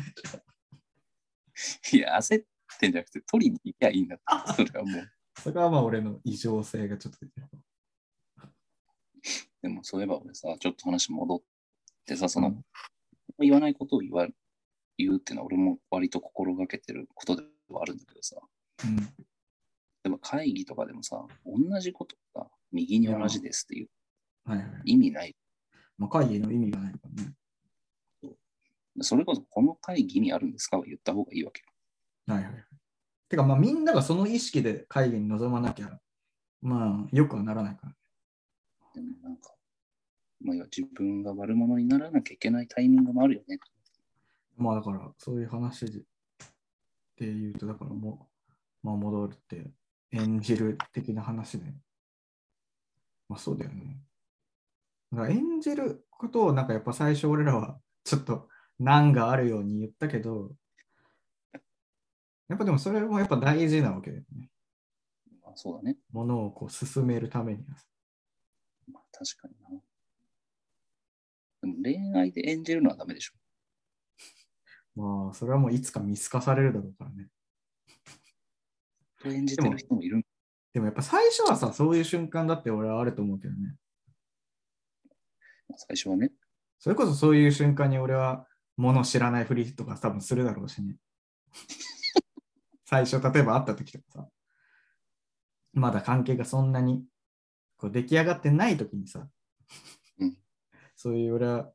いや、焦ってんじゃなくて、取りに行きゃいいんだって。それはもう。それはまあ俺の異常性がちょっと出てる。でもそういえば俺さ、ちょっと話戻ってさ、その、うん言わないことを言わ言うっていうのは俺も割と心がけてることではあるんだけどさ、うん。でも会議とかでもさ、同じことが右に同じですっていうはいはい。意味ない。まあ会議の意味がないからね。それこそこの会議にあるんですかは言った方がいいわけよ。はいはいはい。てかまあみんながその意識で会議に臨まなきゃ、まあよくはならないから。でもなんか、まあ、自分が悪者にならなきゃいけないタイミングもあるよね。まあだからそういう話でっていうと、だからもう、まあ戻るって演じる的な話で。まあそうだよね。だから演じることをなんかやっぱ最初俺らはちょっと難があるように言ったけど、やっぱでもそれもやっぱ大事なわけだよね。まあ、そうだね。ものをこう進めるためには。まあ、確かにな。でも恋愛で演じるのはダメでしょ。まあそれはもういつか見透かされるだろうからね。演じてる人もいる。でもやっぱ最初はさ、そういう瞬間だって俺はあると思うけどね。最初はね。それこそそういう瞬間に俺は物知らないふりとか多分するだろうしね。最初、例えば会った時とかさ、まだ関係がそんなにこう出来上がってない時にさ、うんそういう俺は、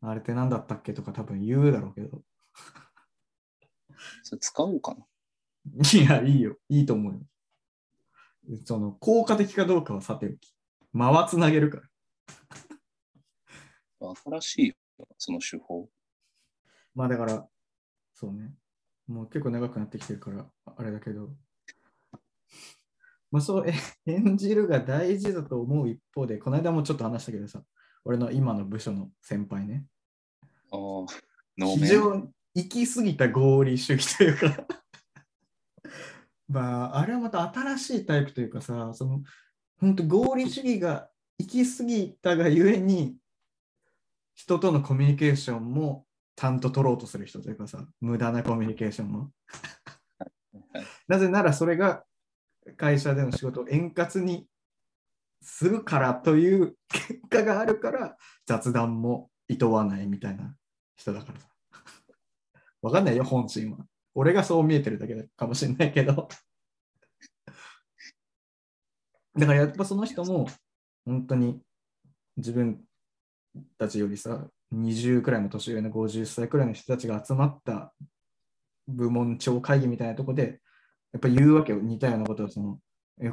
あれって何だったっけとか多分言うだろうけど、それ使おうかな。いや、いいよ。いいと思うよ。その、効果的かどうかはさておき。間はつなげるから。新しいよ、その手法。まあだから、そうね。もう結構長くなってきてるから、あれだけど。まあそう、え演じるが大事だと思う一方で、この間もちょっと話したけどさ、俺の今の部署の先輩ね。ああ。非常に行き過ぎた合理主義というか まあ、あれはまた新しいタイプというかさ、その、本当合理主義が行き過ぎたがゆえに、人とのコミュニケーションもちゃんと取ろうとする人というかさ、無駄なコミュニケーションも。はいなぜならそれが会社での仕事を円滑にするからという結果があるから雑談も厭わないみたいな人だからさ。わかんないよ、本心は。俺がそう見えてるだけかもしれないけど。だからやっぱその人も本当に自分たちよりさ、20くらいの年上の50歳くらいの人たちが集まった部門長会議みたいなとこで、やっぱ言うわけよ、似たようなことをその、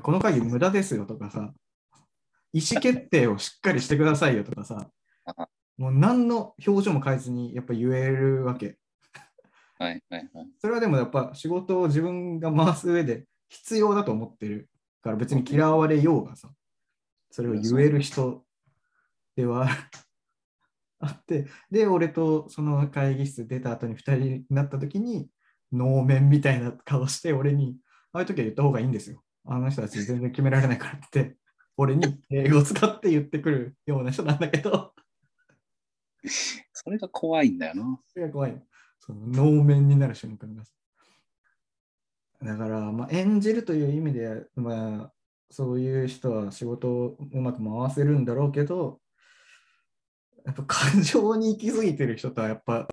この会議無駄ですよとかさ、意思決定をしっかりしてくださいよとかさ、もう何の表情も変えずにやっぱ言えるわけ。はいはいはい。それはでもやっぱ仕事を自分が回す上で必要だと思ってるから別に嫌われようがさ、それを言える人ではあって、で、俺とその会議室出た後に2人になった時に、能面みたいな顔して俺に、ああいう時は言った方がいいんですよ。あの人たち全然決められないからって、俺に英語を使って言ってくるような人なんだけど、それが怖いんだよな。それが怖いの。その能面になる瞬間が。だから、まあ、演じるという意味で、まあ、そういう人は仕事をうまく回せるんだろうけど、やっぱ感情に行き過ぎてる人とはやっぱ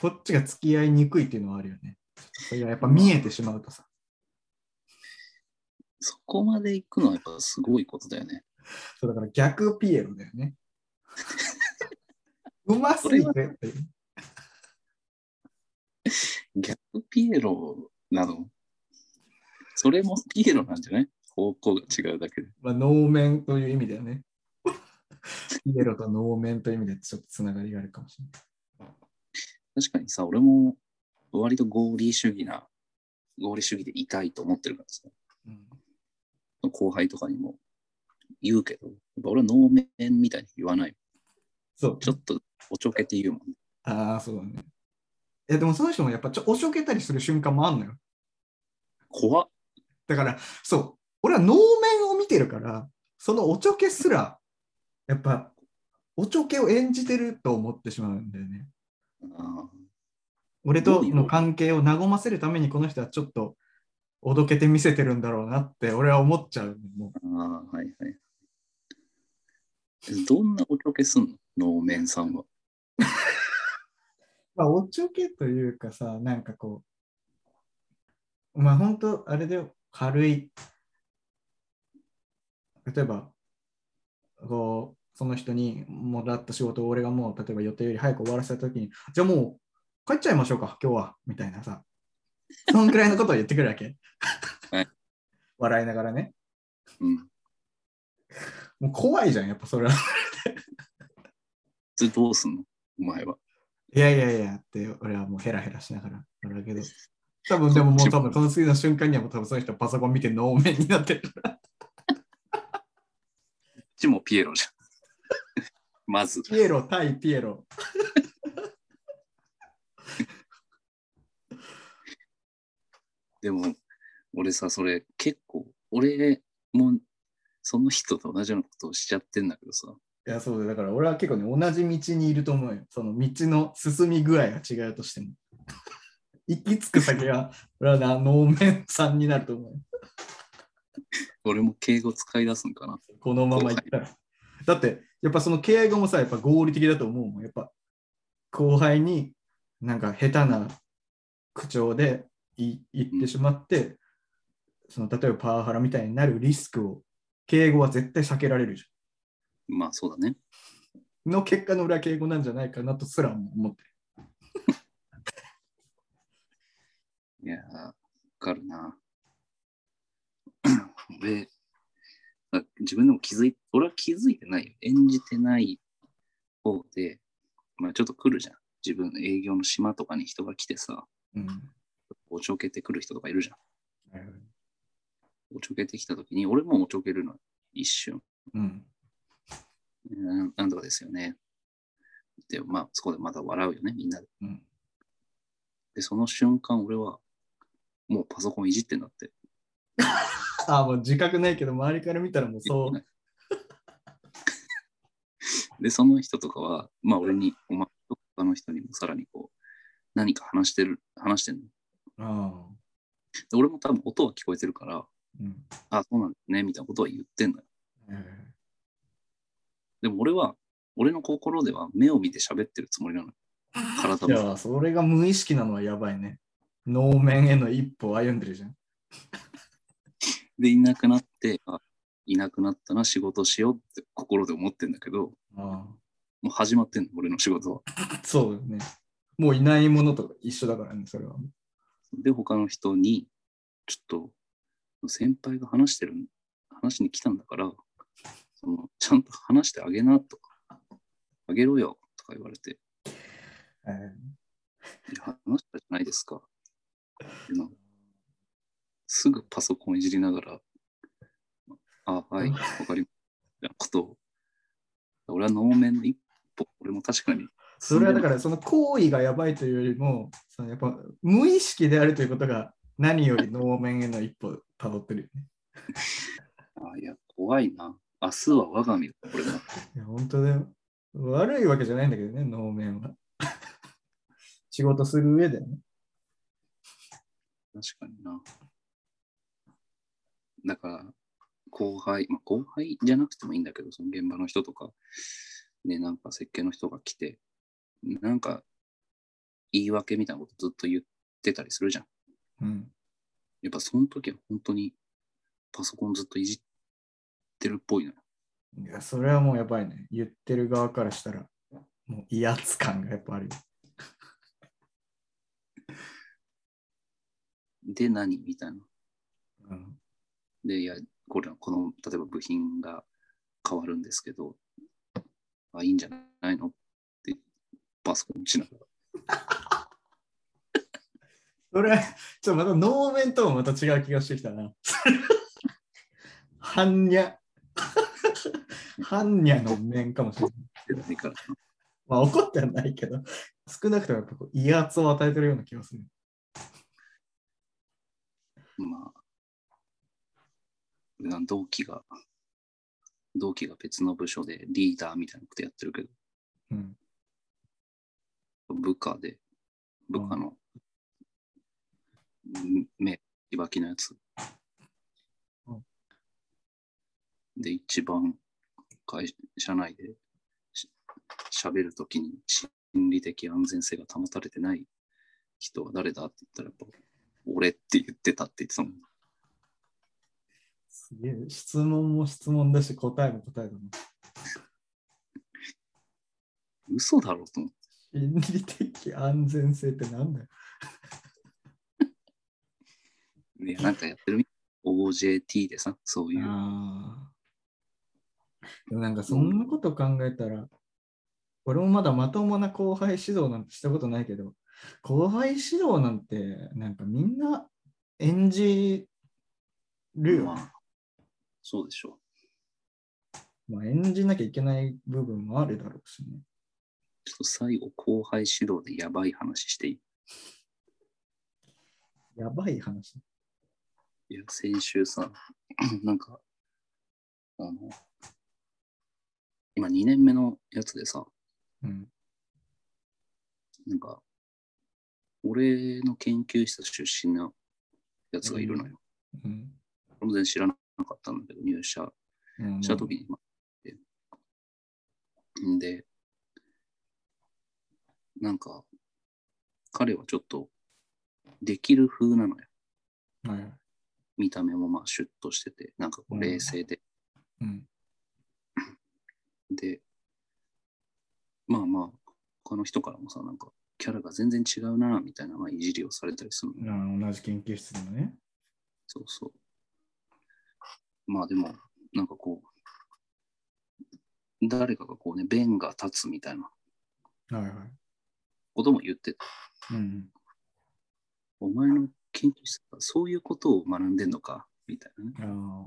こっちが付き合いにくいっていうのはあるよね。それがやっぱ見えてしまうとさ。そこまで行くのはやっぱすごいことだよね。そうだから逆ピエロだよね。うますぎて。逆ピエロなの？それもピエロなんじゃない？方向が違うだけで。まあ、能面という意味だよね。ピエロと能面という意味でちょっとつながりがあるかもしれない。確かにさ、俺も割と合理主義な、合理主義でいたいと思ってるからさ、うん後輩とかにも言うけど、やっぱ俺は能面みたいに言わない。そう。ちょっとおちょけて言うもん。ああ、そうだね。いや、でもその人もやっぱちょおちょけたりする瞬間もあんのよ。怖っ。だから、そう。俺は能面を見てるから、そのおちょけすら、やっぱ、おちょけを演じてると思ってしまうんだよね。あ俺との関係を和ませるためにこの人はちょっとおどけて見せてるんだろうなって俺は思っちゃう。もーあー、はいはい。どんなおちょけすんの？能面さんは。う まあ、おちょけというかさ、なんかこう、まあ本当、あれで軽い、例えば、こう、その人にもらった仕事を俺がもう、例えば予定より早く終わらせたときに、じゃあもう帰っちゃいましょうか、今日は、みたいなさ、そんくらいのことを言ってくるわけ。はい笑いながらね。うん。もう怖いじゃん、やっぱそれは。それどうすんの？お前は。いやいやいやって、俺はもうヘラヘラしながら笑うけど。多分でももう多分この次の瞬間にはもう多分その人はパソコン見て能面になってるから。こっちもピエロじゃん。まず。ピエロ対ピエロ。でも、俺さ、それ結構、俺もその人と同じようなことをしちゃってんだけどさ、いや、そうだよだから俺は結構ね、同じ道にいると思うよ。その道の進み具合が違うとしても。行き着く先は、俺はな能面さんになると思うよ。俺も敬語使い出すんかな。このまま行ったら。だって、やっぱその敬語もさ、やっぱ合理的だと思うもん。やっぱ後輩になんか下手な口調でい言ってしまって、その例えばパワハラみたいになるリスクを敬語は絶対避けられるじまあそうだね。ゃん。の結果の裏敬語なんじゃないかなとすらも思ってる。いやー、わかるな。自分でも気づい、俺は気づいてないよ。演じてない方で、まあちょっと来るじゃん。自分の営業の島とかに人が来てさ、うん。おちょけてくる人とかいるじゃん。おちょけてきたときに、俺もおちょけるの、一瞬。うん。うんなんとかですよね。で、まあそこでまた笑うよね、みんなで。うん。で、その瞬間、俺は、もうパソコンいじってんだって。ああ、もう自覚ないけど、周りから見たらもうそう。で、その人とかは、まあ俺に、お前と他の人にもさらにこう、何か話してる、話してんの？あ俺も多分音は聞こえてるから、うん。あ、そうなんですね、みたいなことは言ってんのよ。えでも俺は、俺の心では目を見て喋ってるつもりなのよ。体も。ーいや、それが無意識なのはやばいね。能面への一歩を歩んでるじゃん。で、いなくなって、あ、いなくなったな、仕事しようって心で思ってんだけど、あもう始まってんの、俺の仕事は。あ。そうだよね。もういないものと一緒だからね、それは。で、他の人に、ちょっと、先輩が話してる、話に来たんだから、そのちゃんと話してあげなとか、あげろよとか言われて、えいや話したじゃないですか。すすぐパソコンいじりながら、あ、はい、わかりました。ことを、俺は能面の一歩、俺も確かに、それはだからその行為がやばいというよりも、そのやっぱ無意識であるということが何より能面への一歩たどってるよね。あいや、怖いな。明日は我が身だ、これが。いや、本当だよ。悪いわけじゃないんだけどね、能面は。仕事する上でね。確かにな。だから、後輩、まあ、後輩じゃなくてもいいんだけど、その現場の人とか、ね、なんか設計の人が来て、なんか言い訳みたいなことずっと言ってたりするじゃん。うん。やっぱその時は本当にパソコンずっといじってるっぽいのよ。いや、それはもうやばいね。言ってる側からしたら、もう威圧感がやっぱあるよ。で、何みたいな。うん。で、いや、これ、この、例えば部品が変わるんですけど、あ、いいんじゃないの？って、パソコンしながら。それ、ちょっとまた能面ともまた違う気がしてきたな。般若。般若の面かもしれない。でないからまあ怒ってはないけど、少なくともやっぱこう威圧を与えてるような気がする。まあ、な同期が、同期が別の部署でリーダーみたいなことやってるけど、うん。部下で、部下の、ん目、いばきのやつうん。で、一番会社内でし喋るときに心理的安全性が保たれてない人は誰だって言ったら、やっぱ俺って言ってたって言ってたもん。すげえ、質問も質問だし、答えも答えだな。嘘だろうと思って。心理的安全性ってなんだよ。ね、なんかやってるみたい。OJT でさ、そういう。ああ。でもなんかそんなこと考えたら、俺もまだまともな後輩指導なんてしたことないけど、後輩指導なんて、なんかみんな演じるよ。まあ、そうでしょう。まあ、演じなきゃいけない部分もあるだろうしね。ちょっと最後、後輩指導でやばい話していい？やばい話？いや、先週さ、なんか、あの、今2年目のやつでさ、うん。なんか、俺の研究室出身のやつがいるのよ。うん。俺も全然知らなかったんだけど、入社うん、した時に、まあでんで、なんか、彼はちょっと、できる風なのよ。はい。見た目もまあシュッとしてて、なんかこううん冷静で。うん。で、まあまあ、他の人からもさ、なんか、キャラが全然違うな、みたいな、まあ、いじりをされたりするの。あ同じ研究室でもね。そうそう。まあでも、なんかこう、誰かがこうね、弁が立つみたいなはいはい。ことも言ってた。うん。お前の研究室はそういうことを学んでんのか、みたいなね。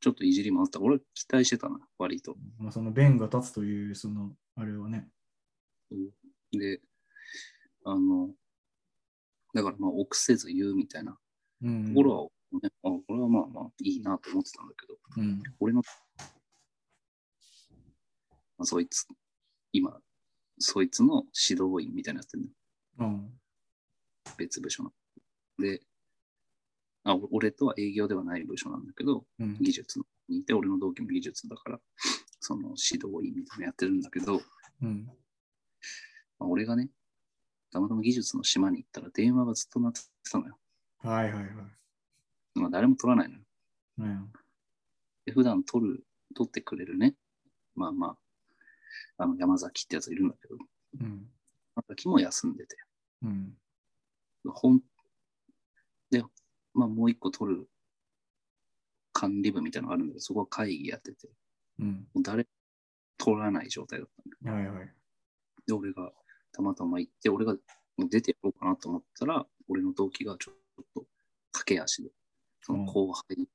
ちょっといじりもあった。俺期待してたな、割と。まあ、その弁が立つという、その、あれはね。で、あの、だからまあ、臆せず言うみたいなうん。ところは、ね、あこれはまあまあいいなと思ってたんだけど、うん。俺の、まあ、そいつ、今、そいつの指導員みたいなのやってるのようん。別部署の。で、あ、お俺とは営業ではない部署なんだけど、うん。技術にいて、俺の同期も技術だから、その指導員みたいなのやってるんだけど、うん。まあ、俺がね、たまたま技術の島に行ったら電話がずっと鳴ってたのよ。はいはいはい。まあ、誰も取らないのよ。うん。で普段取る、取ってくれるね。まあまあ、あの山崎ってやついるんだけど、うん。山崎も休んでて。うん。で、まあもう一個取る管理部みたいなのがあるんだけど、そこは会議やってて、うん。もう誰取らない状態だったのよ。はいはい。で、俺がたまたま行って、俺がもう出てやろうかなと思ったら、俺の同期がちょっと駆け足でその後輩、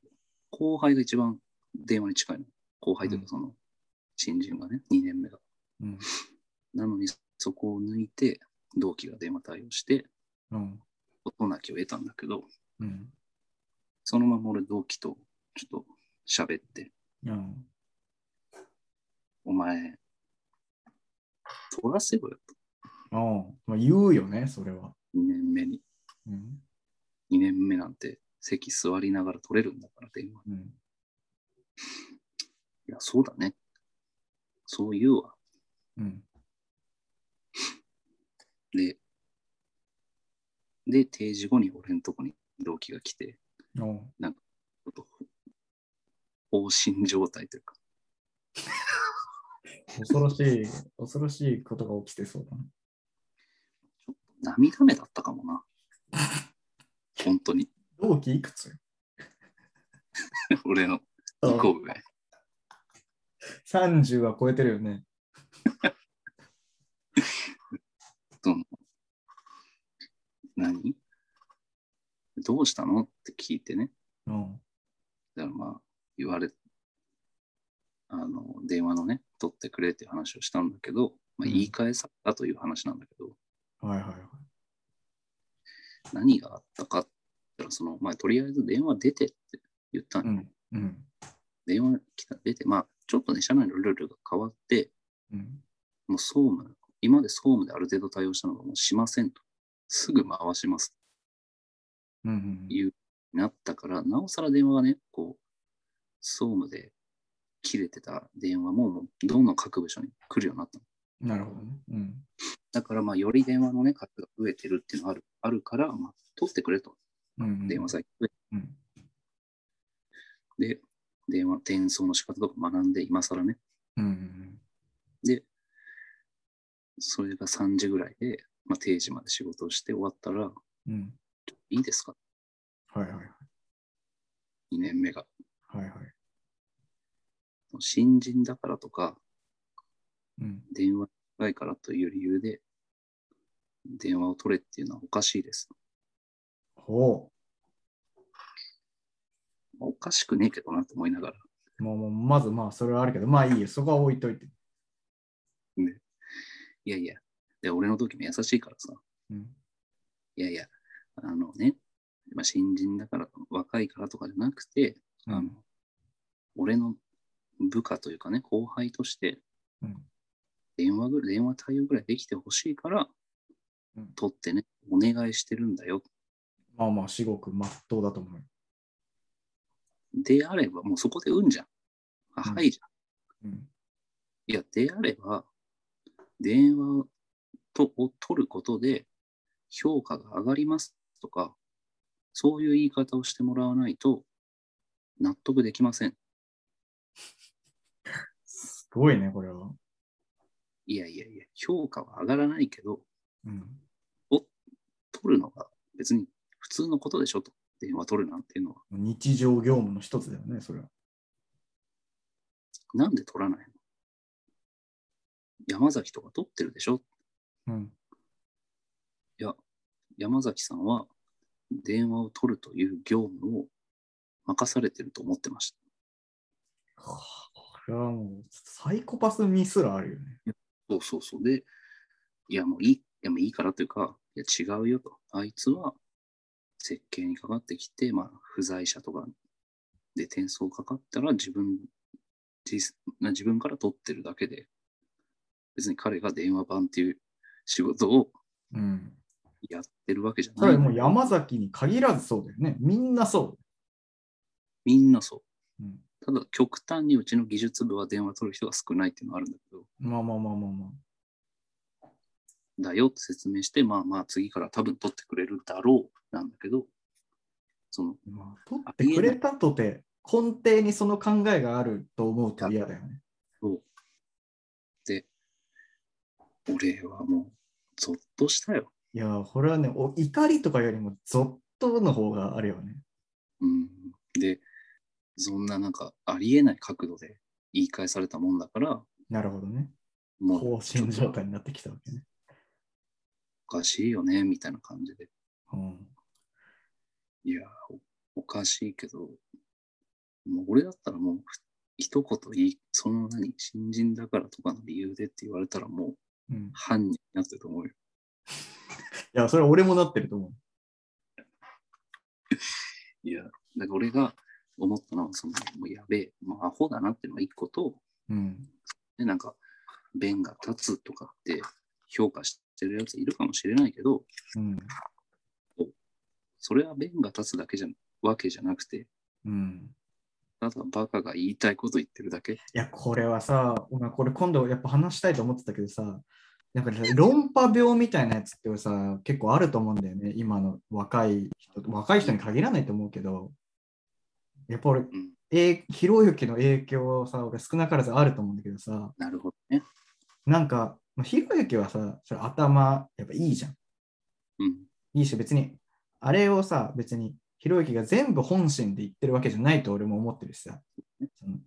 後輩が一番電話に近いの。後輩といううんかその新人がね、2年目が。うん。なのにそこを抜いて同期が電話対応してうん。事なきを得たんだけど、うん。そのまま俺同期とちょっと喋って、うん。お前、取らせろよと。うん。まあ、言うよね、それは。2年目に。うん。2年目なんて席座りながら取れるんだから電話。うん。いや、そうだね。そう言うわ。うん。で、で、定時後に俺のとこに同期が来て、うん。ちょっと、放心状態というか、恐ろしい、恐ろしいことが起きてそうだな。涙目だったかもな。本当に。同期いくつ？俺の2個上。?30 は超えてるよね。その何？どうしたの？って聞いてね。うん。だからまあ、言われ、あの、電話のね、取ってくれって話をしたんだけど、まあ、うん言い返されたという話なんだけど、はいはいはい。何があったかっったら、その、まあ、とりあえず電話出てって言ったん。うん。電話来た、出て、まあ、ちょっとね、社内のルールが変わって、うん。もう総務、今まで総務である程度対応したのがもうしませんと。すぐ回しますうんうんという、なったから、なおさら電話がね、こう、総務で切れてた電話も、もうどんどん各部署に来るようになった。なるほどね。うん。だから、まあ、より電話のね、数が増えてるっていうのがあるあるから、まあ、取ってくれと。電話先で。うん。で、電話、転送の仕方とか学んで、今更ね。で、それが3時ぐらいで、まあ、定時まで仕事をして終わったら、うん。うん。いいですか？はいはいはい。?2 年目が。はいはい。新人だからとか、うん。電話がいからという理由で、電話を取れっていうのはおかしいです。ほおかしくねえけどなと思いながら。う。もうもうまずまあ、それはあるけど、まあいいよ。そこは置いといて。ね、いやいや、で俺の時も優しいからさ、うん。いやいや、あのね、まあ、新人だから、若いからとかじゃなくて、あの俺の部下というかね、後輩として、うん。電話ぐらい、電話対応ぐらいできてほしいから、うん取ってね、お願いしてるんだよ。まあまあ、至極まっとうだと思うよ。であれば、もうそこでうんじゃん。あ、うんはいじゃん。うん。いや、であれば、電話とを取ることで評価が上がりますとか、そういう言い方をしてもらわないと納得できません。すごいね、これは。いやいやいや、評価は上がらないけど、うん。取るのが別に普通のことでしょと。電話取るなんていうのは。日常業務の一つだよね、それは。なんで取らないの？山崎とか取ってるでしょ？うん。いや、山崎さんは電話を取るという業務を任されてると思ってました。これはもう、サイコパスミスらあるよね。そうそうそう。で、いやもういい、いやもういいからというか、いや違うよと。あいつは設計にかかってきて、まあ不在者とかで転送かかったら自分、自自分から取ってるだけで、別に彼が電話番っていう仕事をうん。やってるわけじゃそない。れはもう山崎に限らずそうだよね。みんなそみんなそう。う。うん、ただ極端にうちの技術部は電話取る人が少ないっていうのはあるんだけど、まあまあまあまあまあ。だよって説明して、まあまあ次から多分取ってくれるだろうなんだけど、その、まあ、取ってくれたとて、根底にその考えがあると思うと嫌だよね。そう。で、俺はもう、ゾッとしたよ。いや、これはね、お怒りとかよりもゾッとの方があるよね。うん。で、そんななんかありえない角度で言い返されたもんだから、なるほどね。もう、放心状態になってきたわけね。おかしいよね、みたいな感じで。うん、いや、おかしいけど、もう俺だったらもう一言言い、その何、新人だからとかの理由でって言われたらもううん。い犯人になってると思うよ。や、それ俺もなってると思う。いや、だから俺が思ったのは、その、もうやべえ、もうアホだなっていうのが一個と、うん。で、なんか、弁が立つとかって評価してるやついるかもしれないけど、うん。それは弁が立つだけじゃ、わけじゃなくて、うん。ただバカが言いたいこと言ってるだけ。いや、これはさ、お前これ今度やっぱ話したいと思ってたけどさ、なんかね論破病みたいなやつってさ、結構あると思うんだよね。今の若い人、若い人に限らないと思うけど、やっぱ俺、んえひろゆきの影響はさ、俺少なからずあると思うんだけどさ、なるほどね。なんか、まあひろゆきはさ、それ頭やっぱいいじゃん。うん。いいし、別に、あれをさ、別に、ひろゆきが全部本心で言ってるわけじゃないと俺も思ってるしさ。その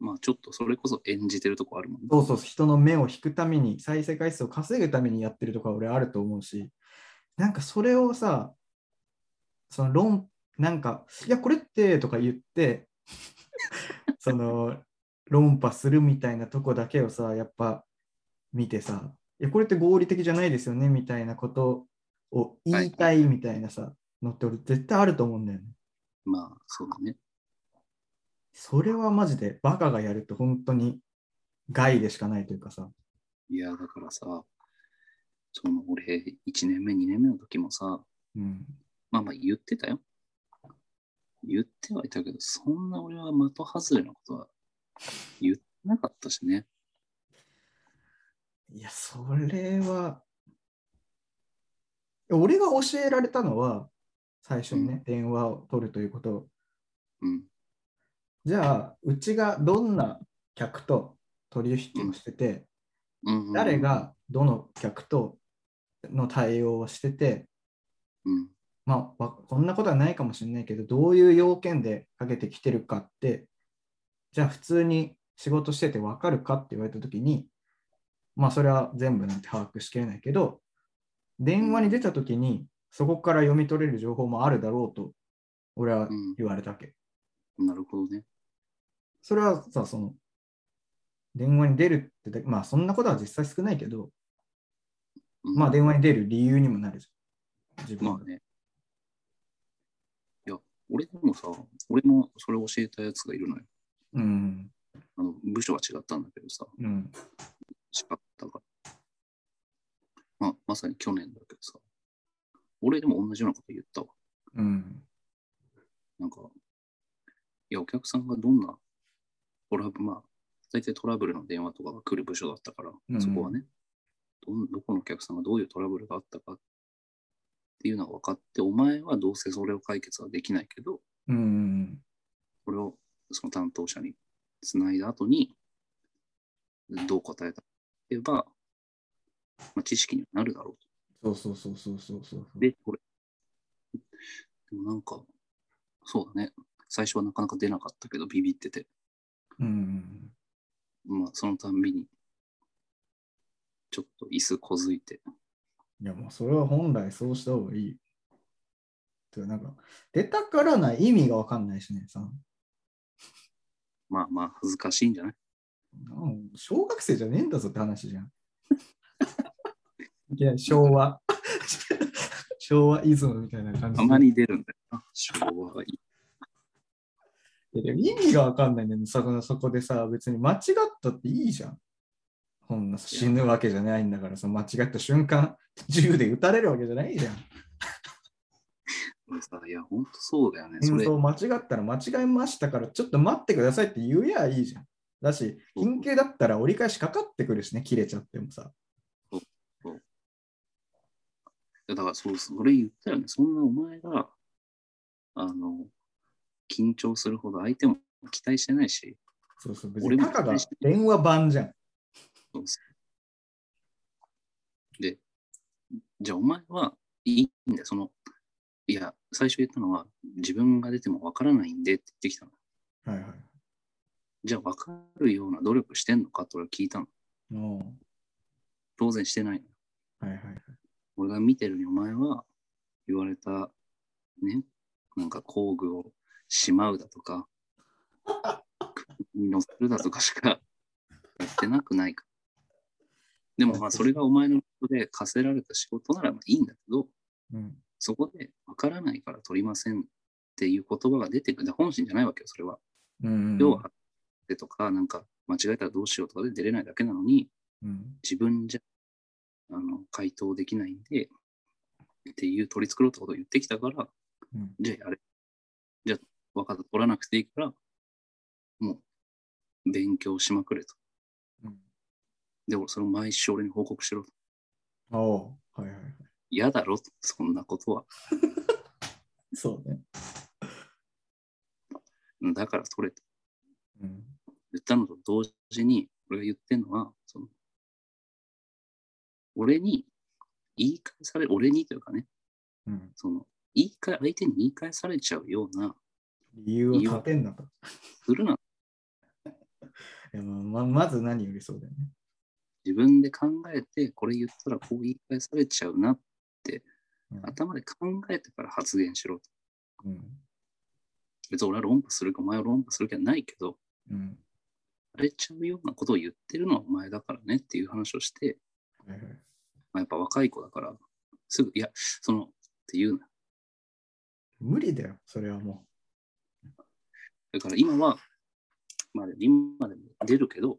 まあちょっとそれこそ演じてるとこあるもんね。そうそう、人の目を引くために、再生回数を稼ぐためにやってるとか俺あると思うし、なんかそれをさ、その論、なんか、いや、これってとか言って、その、論破するみたいなとこだけをさ、やっぱ見てさ、いや、これって合理的じゃないですよね？みたいなことを言いたいみたいなさ、のって俺絶対あると思うんだよね。まあそうだね。それはマジでバカがやると本当に害でしかないというかさ。いや、だからさ、その俺、1年目、2年目の時もさ、うん。まあまあ言ってたよ。言ってはいたけど、そんな俺は的外れなことは言ってなかったしね。いや、それは、俺が教えられたのは、最初にね、電話を取るということを。うん。じゃあ、うちがどんな客と取引をしてて、うんうん、誰がどの客との対応をしてて、うん。まあ、わこんなことはないかもしれないけど、どういう要件でかけてきてるかって、じゃあ普通に仕事してて分かるかって言われたときに、まあそれは全部なんて把握しきれないけど、電話に出たときにそこから読み取れる情報もあるだろうと、俺はうん言われたわけ。なるほどね。それはさ、その、電話に出るってまあそんなことは実際少ないけど、うんまあ電話に出る理由にもなるじゃん。自分がまあね。いや、俺でもさ、俺もそれ教えたやつがいるのよ。うん。あの部署は違ったんだけどさ、うん。違ったから。まあ、まさに去年だけどさ、俺でも同じようなこと言ったわ。うん。なんか、いや、お客さんがどんなトラブル、まあ、大体トラブルの電話とかが来る部署だったから、うんそこはねどん、どこのお客さんがどういうトラブルがあったかっていうのが分かって、お前はどうせそれを解決はできないけど、うん。それをその担当者につないだ後に、どう答えたければ、まあ、知識にはなるだろうそうそうそうそうそうそう。と。で、これ。でもなんか、そうだね。最初はなかなか出なかったけど、ビビってて。うん。まあ、そのたんびに、ちょっと椅子こづいて、いや、もうそれは本来そうした方がいい。てかなんか、出たからない意味がわかんないしね、さ。まあまあ、恥ずかしいんじゃない？小学生じゃねえんだぞって話じゃん。いきなり昭和。昭和イズムみたいな感じで。たまに出るんだよな、昭和がいい。いや意味がわかんないんだよね。そこそこでさ、別に間違ったっていいじゃん。こんな死ぬわけじゃないんだからさ、間違った瞬間、銃で撃たれるわけじゃないじゃん。いや、ほんとそうだよね。それ、戦争間違ったら間違えましたから、ちょっと待ってくださいって言えやいいじゃん。だし、緊急だったら折り返しかかってくるしね、切れちゃってもさ。だからそう、それ言ったよね。そんなお前が、あの、緊張するほど相手も期待してないし、そうそう、別にたかが電話版じゃん。そうそうで、じゃあお前はいいんだよ。その、いや、最初言ったのは、自分が出てもわからないんでって言ってきたの。はいはい。じゃあ分かるような努力してんのか？って俺は聞いたの。当然してないの。はいはいはい。俺が見てるにお前は言われた、ね、なんか工具をしまうだとか、に乗せるだとかしか やってなくないか。でもまあそれがお前のことで課せられた仕事ならまあいいんだけど、うん。そこでわからないから取りませんっていう言葉が出てくる。で本心じゃないわけよ、それは。うん。要は、でとか、なんか間違えたらどうしようとかで出れないだけなのに、うん。自分じゃあの回答できないんで、っていう取り繕ったことを言ってきたから、うん。じゃあやれ。じゃあ分かった、取らなくていいから、もう勉強しまくれと。うん。で、俺それを毎週俺に報告しろと。おうはいはいはい。嫌だろと、そんなことは。そうね。だから取れとうん。言ったのと同時に、俺が言ってるのは、その、俺に言い返され、俺にというかね、うん。その、言い返、相手に言い返されちゃうような、理由を立てんなと。するな、いやまままず何よりそうだよね。自分で考えて、これ言ったらこう言い返されちゃうな、うん頭で考えてから発言しろと。うん。別に俺は論破するか、お前は論破する気はないけど、うん。されちゃうようなことを言ってるのはお前だからねっていう話をして、まあ、やっぱ若い子だから、すぐ、いや、その、っていうな。無理だよ、それはもだから今は、まあ、今でも出るけど、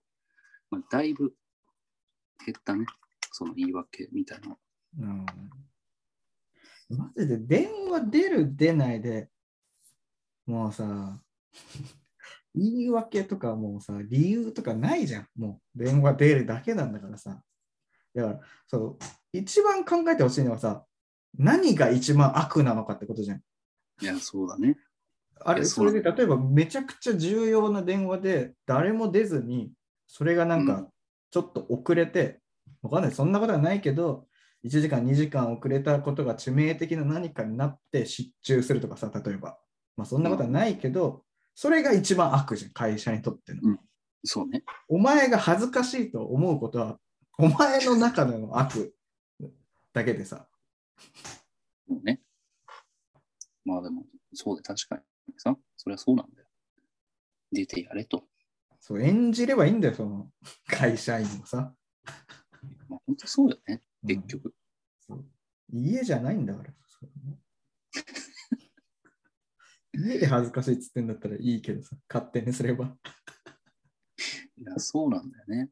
まあ、だいぶ減ったね。その言い訳みたいな。う。うん。マジで電話出る出ないで、もうさ、言い訳とかもうさ、理由とかないじゃん。もう電話出るだけなんだからさ。だから、そう、一番考えてほしいのはさ、何が一番悪なのかってことじゃん。いや、そうだね。あれ、それで例えばめちゃくちゃ重要な電話で誰も出ずに、それがなんうかちょっと遅れて、わかんない、そんなことはないけど、1時間、2時間遅れたことが致命的な何かになって失注するとかさ、例えば。まあそんなことはないけど、それが一番悪じゃん、会社にとっての。そうね。お前が恥ずかしいと思うことは、お前の中での悪だけでさ。そうね。まあでも、そうで確かにさ、それはそうなんだよ。出てやれと。そう演じればいいんだよ、その会社員もさ。まあ、本当そうよね、うん結局。そう家じゃないんだから。それね恥ずかしいっつってんだったらいいけどさ、勝手にすれば。いや、そうなんだよね。